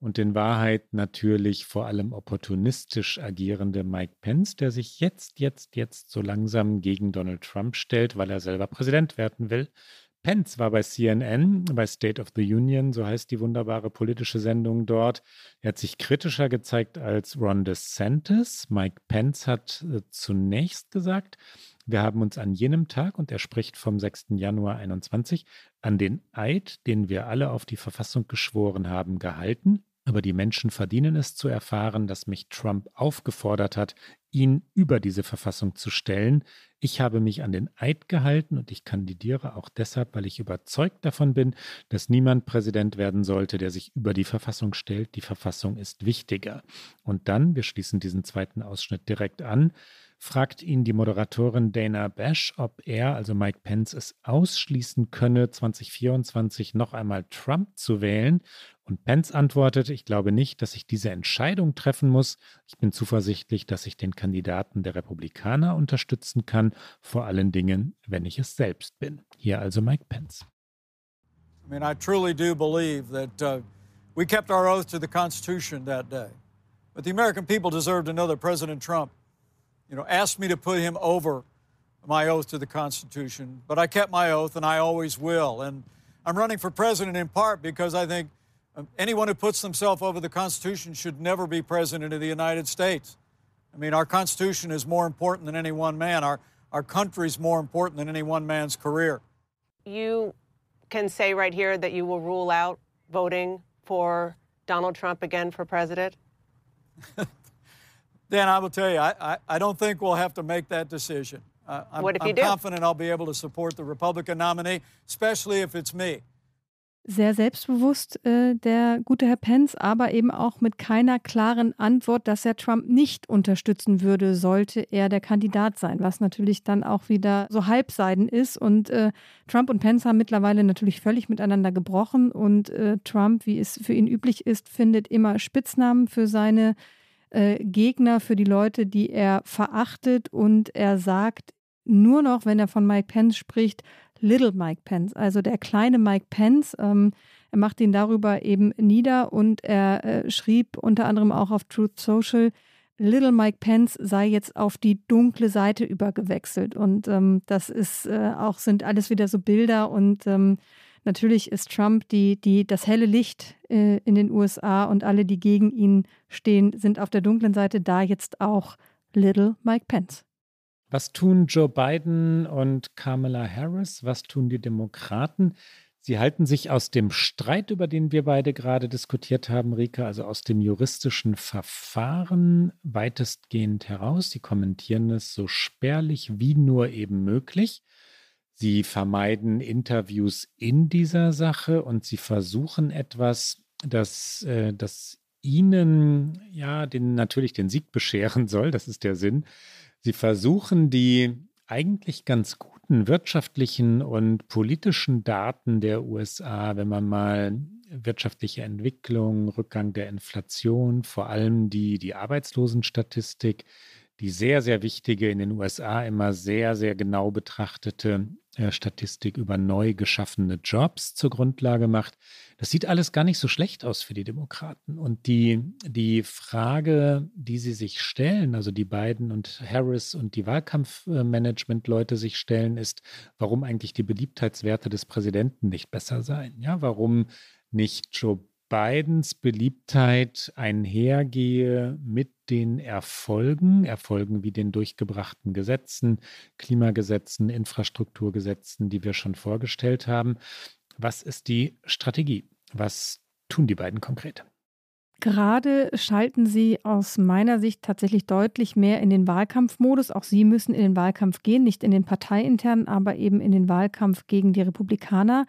und in Wahrheit natürlich vor allem opportunistisch agierende Mike Pence, der sich jetzt, jetzt, jetzt so langsam gegen Donald Trump stellt, weil er selber Präsident werden will. Pence war bei CNN, bei State of the Union, so heißt die wunderbare politische Sendung dort. Er hat sich kritischer gezeigt als Ron DeSantis. Mike Pence hat äh, zunächst gesagt, wir haben uns an jenem Tag, und er spricht vom 6. Januar 21, an den Eid, den wir alle auf die Verfassung geschworen haben, gehalten. Aber die Menschen verdienen es zu erfahren, dass mich Trump aufgefordert hat, ihn über diese Verfassung zu stellen. Ich habe mich an den Eid gehalten und ich kandidiere auch deshalb, weil ich überzeugt davon bin, dass niemand Präsident werden sollte, der sich über die Verfassung stellt. Die Verfassung ist wichtiger. Und dann, wir schließen diesen zweiten Ausschnitt direkt an, fragt ihn die Moderatorin Dana Bash, ob er, also Mike Pence, es ausschließen könne, 2024 noch einmal Trump zu wählen. Und Pence antwortet, ich glaube nicht, dass ich diese Entscheidung treffen muss. Ich bin zuversichtlich, dass ich den Kandidaten der Republikaner unterstützen kann, vor allen Dingen, wenn ich es selbst bin. Hier also Mike Pence. I mean, I truly do believe that uh, we kept our oath to the Constitution that day. But the American people deserve to know that President Trump, you know, asked me to put him over my oath to the Constitution. But I kept my oath, and I always will. And I'm running for president in part because I think anyone who puts themselves over the Constitution should never be president of the United States. I mean, our Constitution is more important than any one man. Our, our country is more important than any one man's career. You can say right here that you will rule out voting for Donald Trump again for president? Dan, I will tell you, I, I, I, don't think we'll have to make that decision. Uh, I'm, what if you I'm do? confident I'll be able to support the Republican nominee, especially if it's me. Sehr selbstbewusst, äh, der gute Herr Pence, aber eben auch mit keiner klaren Antwort, dass er Trump nicht unterstützen würde, sollte er der Kandidat sein, was natürlich dann auch wieder so halbseiden ist. Und äh, Trump und Pence haben mittlerweile natürlich völlig miteinander gebrochen und äh, Trump, wie es für ihn üblich ist, findet immer Spitznamen für seine äh, Gegner, für die Leute, die er verachtet und er sagt nur noch, wenn er von Mike Pence spricht, Little Mike Pence, also der kleine Mike Pence. Ähm, er macht ihn darüber eben nieder und er äh, schrieb unter anderem auch auf Truth Social, Little Mike Pence sei jetzt auf die dunkle Seite übergewechselt. Und ähm, das ist äh, auch, sind alles wieder so Bilder und ähm, natürlich ist Trump die, die, das helle Licht äh, in den USA und alle, die gegen ihn stehen, sind auf der dunklen Seite, da jetzt auch Little Mike Pence. Was tun Joe Biden und Kamala Harris? Was tun die Demokraten? Sie halten sich aus dem Streit, über den wir beide gerade diskutiert haben, Rika, also aus dem juristischen Verfahren weitestgehend heraus. Sie kommentieren es so spärlich wie nur eben möglich. Sie vermeiden Interviews in dieser Sache und sie versuchen etwas, das, äh, das ihnen ja den, natürlich den Sieg bescheren soll. Das ist der Sinn Sie versuchen die eigentlich ganz guten wirtschaftlichen und politischen Daten der USA, wenn man mal wirtschaftliche Entwicklung, Rückgang der Inflation, vor allem die, die Arbeitslosenstatistik, die sehr, sehr wichtige in den USA immer sehr, sehr genau betrachtete Statistik über neu geschaffene Jobs zur Grundlage macht. Das sieht alles gar nicht so schlecht aus für die Demokraten. Und die, die Frage, die sie sich stellen, also die beiden und Harris und die Wahlkampfmanagement-Leute sich stellen, ist, warum eigentlich die Beliebtheitswerte des Präsidenten nicht besser seien. Ja, warum nicht Joe Bidens Beliebtheit einhergehe mit den Erfolgen, Erfolgen wie den durchgebrachten Gesetzen, Klimagesetzen, Infrastrukturgesetzen, die wir schon vorgestellt haben. Was ist die Strategie? Was tun die beiden konkret? Gerade schalten Sie aus meiner Sicht tatsächlich deutlich mehr in den Wahlkampfmodus. Auch Sie müssen in den Wahlkampf gehen, nicht in den parteiinternen, aber eben in den Wahlkampf gegen die Republikaner.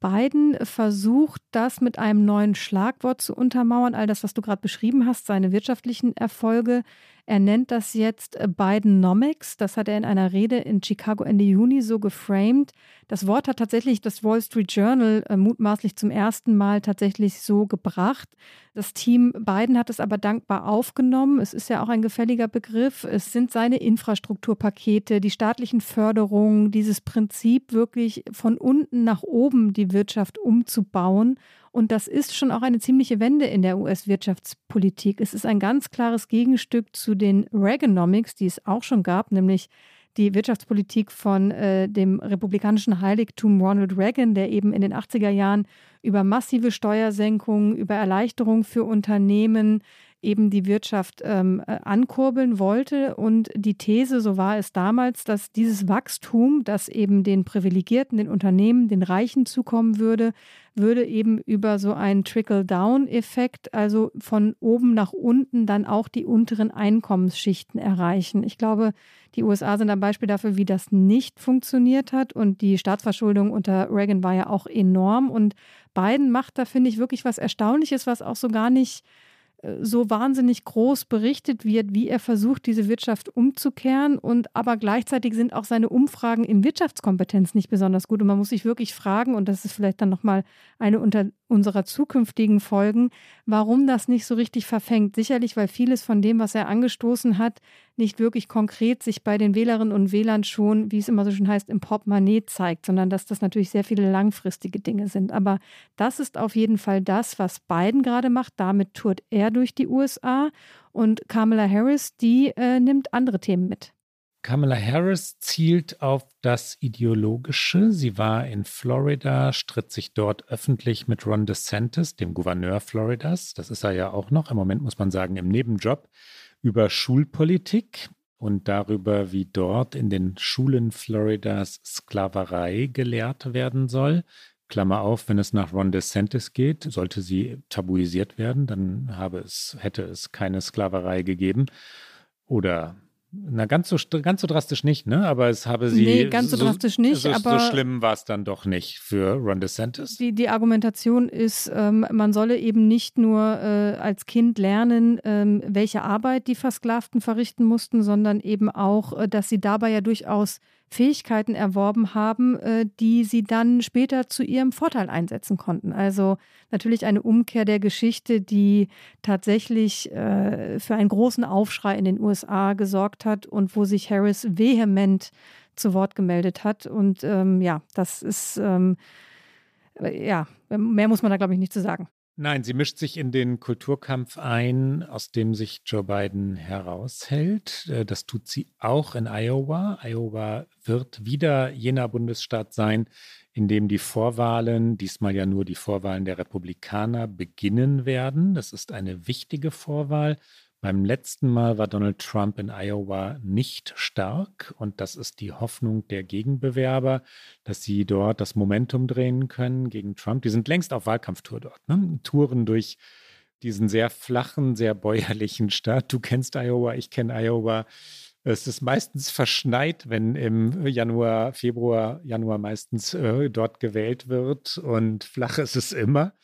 Biden versucht, das mit einem neuen Schlagwort zu untermauern. All das, was du gerade beschrieben hast, seine wirtschaftlichen Erfolge, er nennt das jetzt äh, Bidenomics. Das hat er in einer Rede in Chicago Ende Juni so geframed. Das Wort hat tatsächlich das Wall Street Journal äh, mutmaßlich zum ersten Mal tatsächlich so gebracht. Das Team Biden hat es aber dankbar aufgenommen. Es ist ja auch ein gefälliger Begriff. Es sind seine Infrastrukturpakete, die staatlichen Förderungen, dieses Prinzip wirklich von unten nach oben die Wirtschaft umzubauen und das ist schon auch eine ziemliche Wende in der US-Wirtschaftspolitik. Es ist ein ganz klares Gegenstück zu den Reaganomics, die es auch schon gab, nämlich die Wirtschaftspolitik von äh, dem republikanischen Heiligtum Ronald Reagan, der eben in den 80er Jahren über massive Steuersenkungen, über Erleichterungen für Unternehmen, eben die Wirtschaft ähm, äh, ankurbeln wollte. Und die These, so war es damals, dass dieses Wachstum, das eben den Privilegierten, den Unternehmen, den Reichen zukommen würde, würde eben über so einen Trickle-Down-Effekt, also von oben nach unten, dann auch die unteren Einkommensschichten erreichen. Ich glaube, die USA sind ein Beispiel dafür, wie das nicht funktioniert hat. Und die Staatsverschuldung unter Reagan war ja auch enorm. Und Biden macht da, finde ich, wirklich was Erstaunliches, was auch so gar nicht so wahnsinnig groß berichtet wird, wie er versucht, diese Wirtschaft umzukehren. Und aber gleichzeitig sind auch seine Umfragen in Wirtschaftskompetenz nicht besonders gut. Und man muss sich wirklich fragen, und das ist vielleicht dann nochmal eine unter, unserer zukünftigen Folgen, warum das nicht so richtig verfängt. Sicherlich, weil vieles von dem, was er angestoßen hat, nicht wirklich konkret sich bei den Wählerinnen und Wählern schon, wie es immer so schön heißt, im Portemonnaie zeigt, sondern dass das natürlich sehr viele langfristige Dinge sind. Aber das ist auf jeden Fall das, was Biden gerade macht. Damit tourt er durch die USA und Kamala Harris, die äh, nimmt andere Themen mit. Kamala Harris zielt auf das Ideologische. Sie war in Florida, stritt sich dort öffentlich mit Ron DeSantis, dem Gouverneur Floridas, das ist er ja auch noch, im Moment muss man sagen, im Nebenjob, über Schulpolitik und darüber, wie dort in den Schulen Floridas Sklaverei gelehrt werden soll. Klammer auf, wenn es nach Ron DeSantis geht, sollte sie tabuisiert werden, dann habe es, hätte es keine Sklaverei gegeben. Oder na, ganz so, ganz so drastisch nicht, ne? Aber es habe sie. Nee, ganz so, so drastisch nicht. So, aber so schlimm war es dann doch nicht für Ron DeSantis. Die, die Argumentation ist, ähm, man solle eben nicht nur äh, als Kind lernen, ähm, welche Arbeit die Versklavten verrichten mussten, sondern eben auch, äh, dass sie dabei ja durchaus Fähigkeiten erworben haben, äh, die sie dann später zu ihrem Vorteil einsetzen konnten. Also natürlich eine Umkehr der Geschichte, die tatsächlich äh, für einen großen Aufschrei in den USA gesorgt hat und wo sich Harris vehement zu Wort gemeldet hat. Und ähm, ja, das ist, ähm, ja, mehr muss man da, glaube ich, nicht zu sagen. Nein, sie mischt sich in den Kulturkampf ein, aus dem sich Joe Biden heraushält. Äh, das tut sie auch in Iowa. Iowa wird wieder jener Bundesstaat sein, in dem die Vorwahlen, diesmal ja nur die Vorwahlen der Republikaner, beginnen werden. Das ist eine wichtige Vorwahl. Beim letzten Mal war Donald Trump in Iowa nicht stark und das ist die Hoffnung der Gegenbewerber, dass sie dort das Momentum drehen können gegen Trump. Die sind längst auf Wahlkampftour dort, ne? Touren durch diesen sehr flachen, sehr bäuerlichen Staat. Du kennst Iowa, ich kenne Iowa. Es ist meistens verschneit, wenn im Januar, Februar, Januar meistens äh, dort gewählt wird und flach ist es immer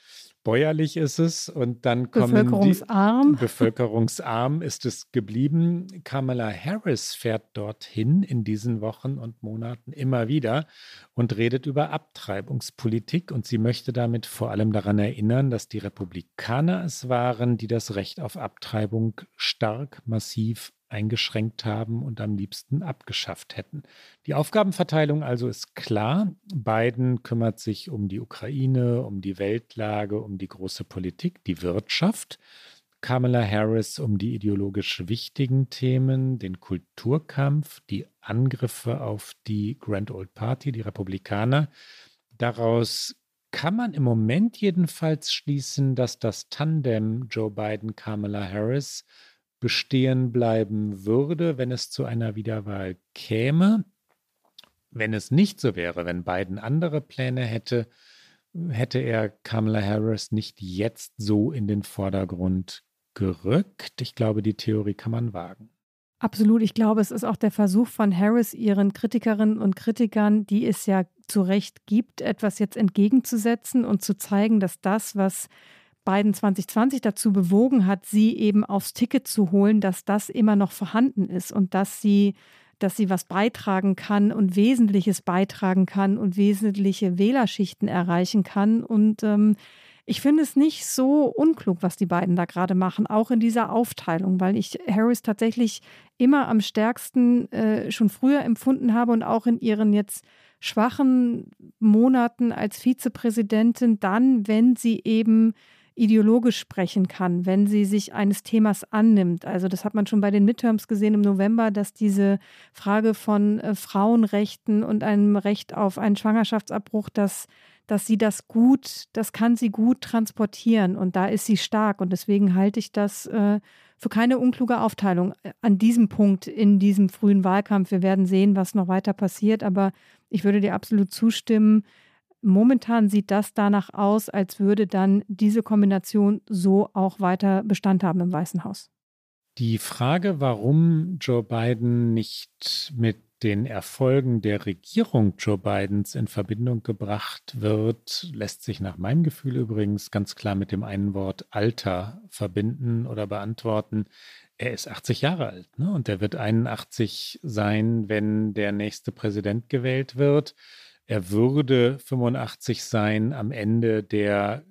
bäuerlich ist es und dann kommen bevölkerungsarm. Die, bevölkerungsarm ist es geblieben. Kamala Harris fährt dorthin in diesen Wochen und Monaten immer wieder und redet über Abtreibungspolitik und sie möchte damit vor allem daran erinnern, dass die Republikaner es waren, die das Recht auf Abtreibung stark, massiv eingeschränkt haben und am liebsten abgeschafft hätten. Die Aufgabenverteilung also ist klar. Biden kümmert sich um die Ukraine, um die Weltlage, um die große Politik, die Wirtschaft. Kamala Harris um die ideologisch wichtigen Themen, den Kulturkampf, die Angriffe auf die Grand Old Party, die Republikaner. Daraus kann man im Moment jedenfalls schließen, dass das Tandem Joe Biden-Kamala Harris bestehen bleiben würde, wenn es zu einer Wiederwahl käme. Wenn es nicht so wäre, wenn Biden andere Pläne hätte, hätte er Kamala Harris nicht jetzt so in den Vordergrund gerückt. Ich glaube, die Theorie kann man wagen. Absolut. Ich glaube, es ist auch der Versuch von Harris, ihren Kritikerinnen und Kritikern, die es ja zu Recht gibt, etwas jetzt entgegenzusetzen und zu zeigen, dass das, was Biden 2020 dazu bewogen hat, sie eben aufs Ticket zu holen, dass das immer noch vorhanden ist und dass sie, dass sie was beitragen kann und Wesentliches beitragen kann und wesentliche Wählerschichten erreichen kann. Und ähm, ich finde es nicht so unklug, was die beiden da gerade machen, auch in dieser Aufteilung, weil ich Harris tatsächlich immer am stärksten äh, schon früher empfunden habe und auch in ihren jetzt schwachen Monaten als Vizepräsidentin dann, wenn sie eben ideologisch sprechen kann, wenn sie sich eines Themas annimmt. Also das hat man schon bei den Midterms gesehen im November, dass diese Frage von äh, Frauenrechten und einem Recht auf einen Schwangerschaftsabbruch, dass, dass sie das gut, das kann sie gut transportieren und da ist sie stark und deswegen halte ich das äh, für keine unkluge Aufteilung äh, an diesem Punkt in diesem frühen Wahlkampf. Wir werden sehen, was noch weiter passiert, aber ich würde dir absolut zustimmen. Momentan sieht das danach aus, als würde dann diese Kombination so auch weiter Bestand haben im Weißen Haus. Die Frage, warum Joe Biden nicht mit den Erfolgen der Regierung Joe Bidens in Verbindung gebracht wird, lässt sich nach meinem Gefühl übrigens ganz klar mit dem einen Wort Alter verbinden oder beantworten. Er ist 80 Jahre alt ne? und er wird 81 sein, wenn der nächste Präsident gewählt wird. Er würde 85 sein am Ende der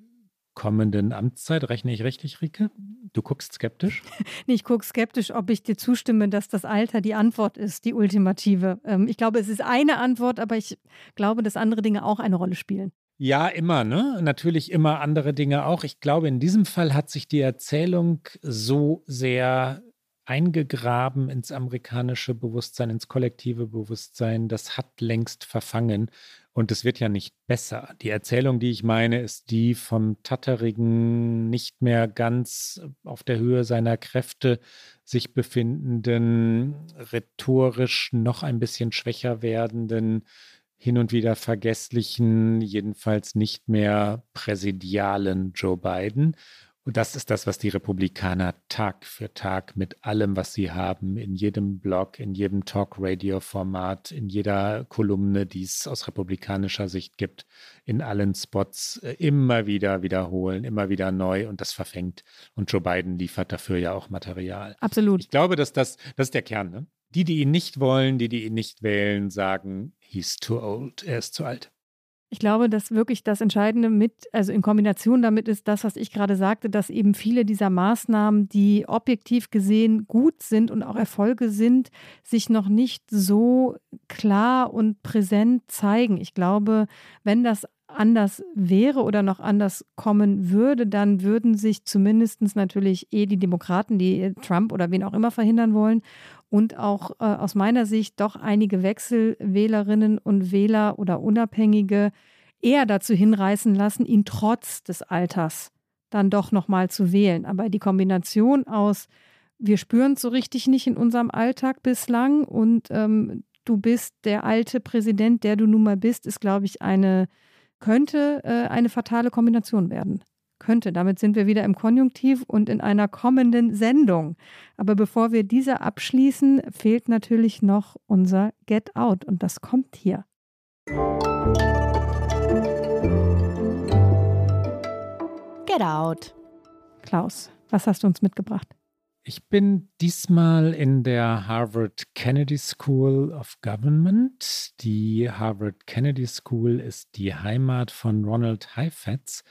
kommenden Amtszeit. Rechne ich richtig, Rike? Du guckst skeptisch? nee, ich gucke skeptisch, ob ich dir zustimme, dass das Alter die Antwort ist, die ultimative. Ähm, ich glaube, es ist eine Antwort, aber ich glaube, dass andere Dinge auch eine Rolle spielen. Ja, immer, ne? Natürlich immer andere Dinge auch. Ich glaube, in diesem Fall hat sich die Erzählung so sehr eingegraben ins amerikanische Bewusstsein, ins kollektive Bewusstsein. Das hat längst verfangen und es wird ja nicht besser. Die Erzählung, die ich meine, ist die vom tatterigen, nicht mehr ganz auf der Höhe seiner Kräfte sich befindenden, rhetorisch noch ein bisschen schwächer werdenden, hin und wieder vergesslichen, jedenfalls nicht mehr präsidialen Joe Biden. Und das ist das, was die Republikaner Tag für Tag mit allem, was sie haben, in jedem Blog, in jedem Talk-Radio-Format, in jeder Kolumne, die es aus republikanischer Sicht gibt, in allen Spots äh, immer wieder wiederholen, immer wieder neu und das verfängt. Und Joe Biden liefert dafür ja auch Material. Absolut. Ich glaube, dass das, das ist der Kern. Ne? Die, die ihn nicht wollen, die, die ihn nicht wählen, sagen, he's too old, er ist zu alt. Ich glaube, dass wirklich das Entscheidende mit, also in Kombination damit ist das, was ich gerade sagte, dass eben viele dieser Maßnahmen, die objektiv gesehen gut sind und auch Erfolge sind, sich noch nicht so klar und präsent zeigen. Ich glaube, wenn das anders wäre oder noch anders kommen würde, dann würden sich zumindest natürlich eh die Demokraten, die Trump oder wen auch immer verhindern wollen, und auch äh, aus meiner Sicht doch einige Wechselwählerinnen und Wähler oder Unabhängige eher dazu hinreißen lassen, ihn trotz des Alters dann doch nochmal zu wählen. Aber die Kombination aus, wir spüren es so richtig nicht in unserem Alltag bislang und ähm, du bist der alte Präsident, der du nun mal bist, ist, glaube ich, eine, könnte äh, eine fatale Kombination werden könnte. Damit sind wir wieder im Konjunktiv und in einer kommenden Sendung. Aber bevor wir diese abschließen, fehlt natürlich noch unser Get Out und das kommt hier. Get Out. Klaus, was hast du uns mitgebracht? Ich bin diesmal in der Harvard Kennedy School of Government. Die Harvard Kennedy School ist die Heimat von Ronald Heifetz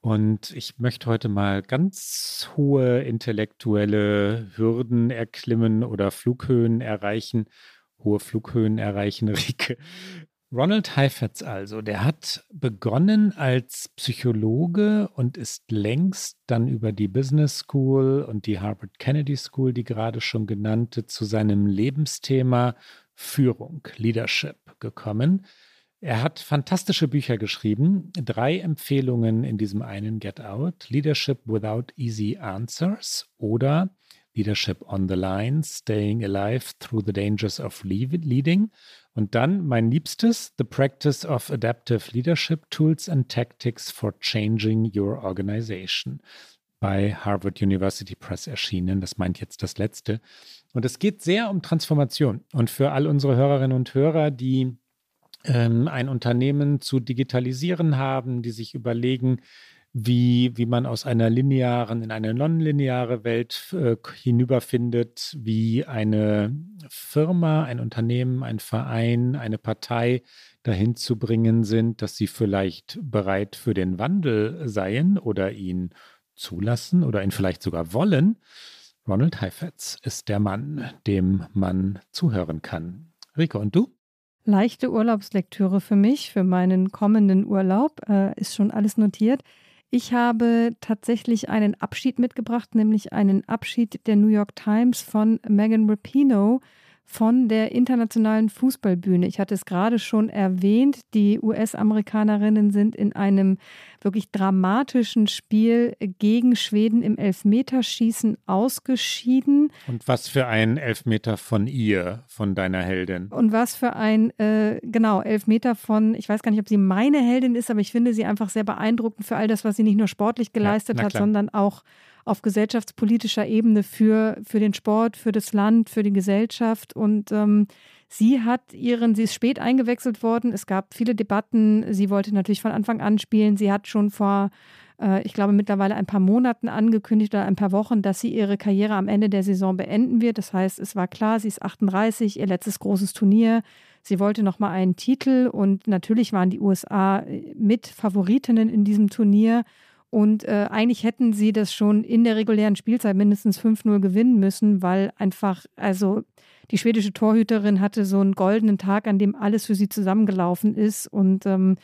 und ich möchte heute mal ganz hohe intellektuelle Hürden erklimmen oder Flughöhen erreichen, hohe Flughöhen erreichen, Rike. Ronald Heifetz also, der hat begonnen als Psychologe und ist längst dann über die Business School und die Harvard Kennedy School, die gerade schon genannte, zu seinem Lebensthema Führung, Leadership gekommen. Er hat fantastische Bücher geschrieben. Drei Empfehlungen in diesem einen Get Out. Leadership Without Easy Answers oder Leadership on the Line, Staying Alive Through the Dangers of Leading. Und dann mein liebstes, The Practice of Adaptive Leadership Tools and Tactics for Changing Your Organization. Bei Harvard University Press erschienen. Das meint jetzt das letzte. Und es geht sehr um Transformation. Und für all unsere Hörerinnen und Hörer, die ein Unternehmen zu digitalisieren haben, die sich überlegen, wie, wie man aus einer linearen in eine nonlineare Welt äh, hinüberfindet, wie eine Firma, ein Unternehmen, ein Verein, eine Partei dahin zu bringen sind, dass sie vielleicht bereit für den Wandel seien oder ihn zulassen oder ihn vielleicht sogar wollen. Ronald Heifetz ist der Mann, dem man zuhören kann. Rico, und du? Leichte Urlaubslektüre für mich, für meinen kommenden Urlaub. Äh, ist schon alles notiert. Ich habe tatsächlich einen Abschied mitgebracht, nämlich einen Abschied der New York Times von Megan Rapinoe von der internationalen Fußballbühne. Ich hatte es gerade schon erwähnt, die US-Amerikanerinnen sind in einem wirklich dramatischen Spiel gegen Schweden im Elfmeterschießen ausgeschieden. Und was für ein Elfmeter von ihr, von deiner Heldin. Und was für ein, äh, genau, Elfmeter von, ich weiß gar nicht, ob sie meine Heldin ist, aber ich finde sie einfach sehr beeindruckend für all das, was sie nicht nur sportlich geleistet ja, hat, sondern auch auf gesellschaftspolitischer Ebene für, für den Sport, für das Land, für die Gesellschaft. Und ähm, sie hat ihren, sie ist spät eingewechselt worden. Es gab viele Debatten. Sie wollte natürlich von Anfang an spielen. Sie hat schon vor, äh, ich glaube, mittlerweile ein paar Monaten angekündigt oder ein paar Wochen, dass sie ihre Karriere am Ende der Saison beenden wird. Das heißt, es war klar, sie ist 38, ihr letztes großes Turnier. Sie wollte nochmal einen Titel und natürlich waren die USA mit Favoritinnen in diesem Turnier. Und äh, eigentlich hätten sie das schon in der regulären Spielzeit mindestens 5-0 gewinnen müssen, weil einfach, also die schwedische Torhüterin hatte so einen goldenen Tag, an dem alles für sie zusammengelaufen ist. Und ähm,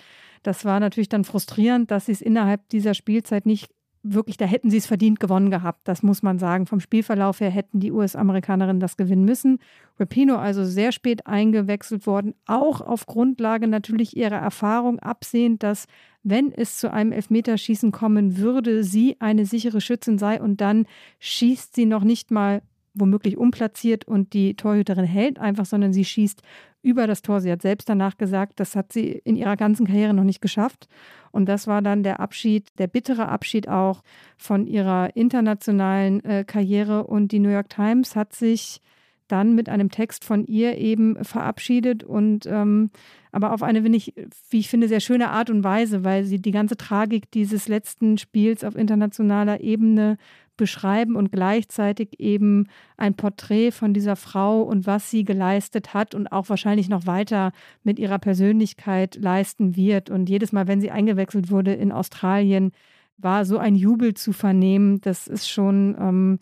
das war natürlich dann frustrierend, dass sie es innerhalb dieser Spielzeit nicht wirklich, da hätten sie es verdient gewonnen gehabt. Das muss man sagen. Vom Spielverlauf her hätten die US-Amerikanerinnen das gewinnen müssen. Rapino also sehr spät eingewechselt worden, auch auf Grundlage natürlich ihrer Erfahrung, absehend, dass wenn es zu einem Elfmeterschießen kommen würde, sie eine sichere Schützin sei und dann schießt sie noch nicht mal womöglich umplatziert und die Torhüterin hält einfach, sondern sie schießt über das Tor. Sie hat selbst danach gesagt, das hat sie in ihrer ganzen Karriere noch nicht geschafft. Und das war dann der Abschied, der bittere Abschied auch von ihrer internationalen äh, Karriere. Und die New York Times hat sich dann mit einem Text von ihr eben verabschiedet und ähm, aber auf eine, ich, wie ich finde, sehr schöne Art und Weise, weil sie die ganze Tragik dieses letzten Spiels auf internationaler Ebene beschreiben und gleichzeitig eben ein Porträt von dieser Frau und was sie geleistet hat und auch wahrscheinlich noch weiter mit ihrer Persönlichkeit leisten wird. Und jedes Mal, wenn sie eingewechselt wurde in Australien, war so ein Jubel zu vernehmen. Das ist schon ähm,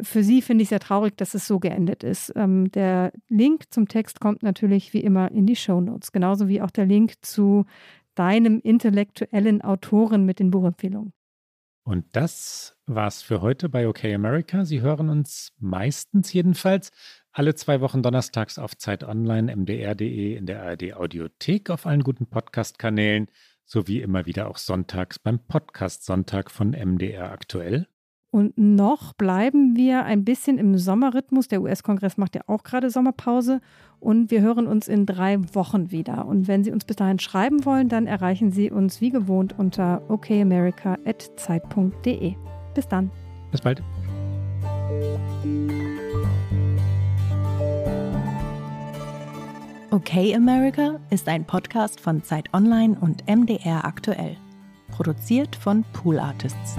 für sie finde ich sehr traurig, dass es so geendet ist. Ähm, der Link zum Text kommt natürlich wie immer in die Show Notes, genauso wie auch der Link zu deinem intellektuellen Autoren mit den Buchempfehlungen. Und das war's für heute bei OK America. Sie hören uns meistens jedenfalls alle zwei Wochen donnerstags auf Zeit Online, mdr.de, in der ARD Audiothek, auf allen guten Podcast-Kanälen, sowie immer wieder auch sonntags beim Podcast Sonntag von MDR aktuell. Und noch bleiben wir ein bisschen im Sommerrhythmus. Der US-Kongress macht ja auch gerade Sommerpause. Und wir hören uns in drei Wochen wieder. Und wenn Sie uns bis dahin schreiben wollen, dann erreichen Sie uns wie gewohnt unter okamerica.zeit.de. Bis dann. Bis bald. Okay America ist ein Podcast von Zeit Online und MDR aktuell. Produziert von Pool Artists.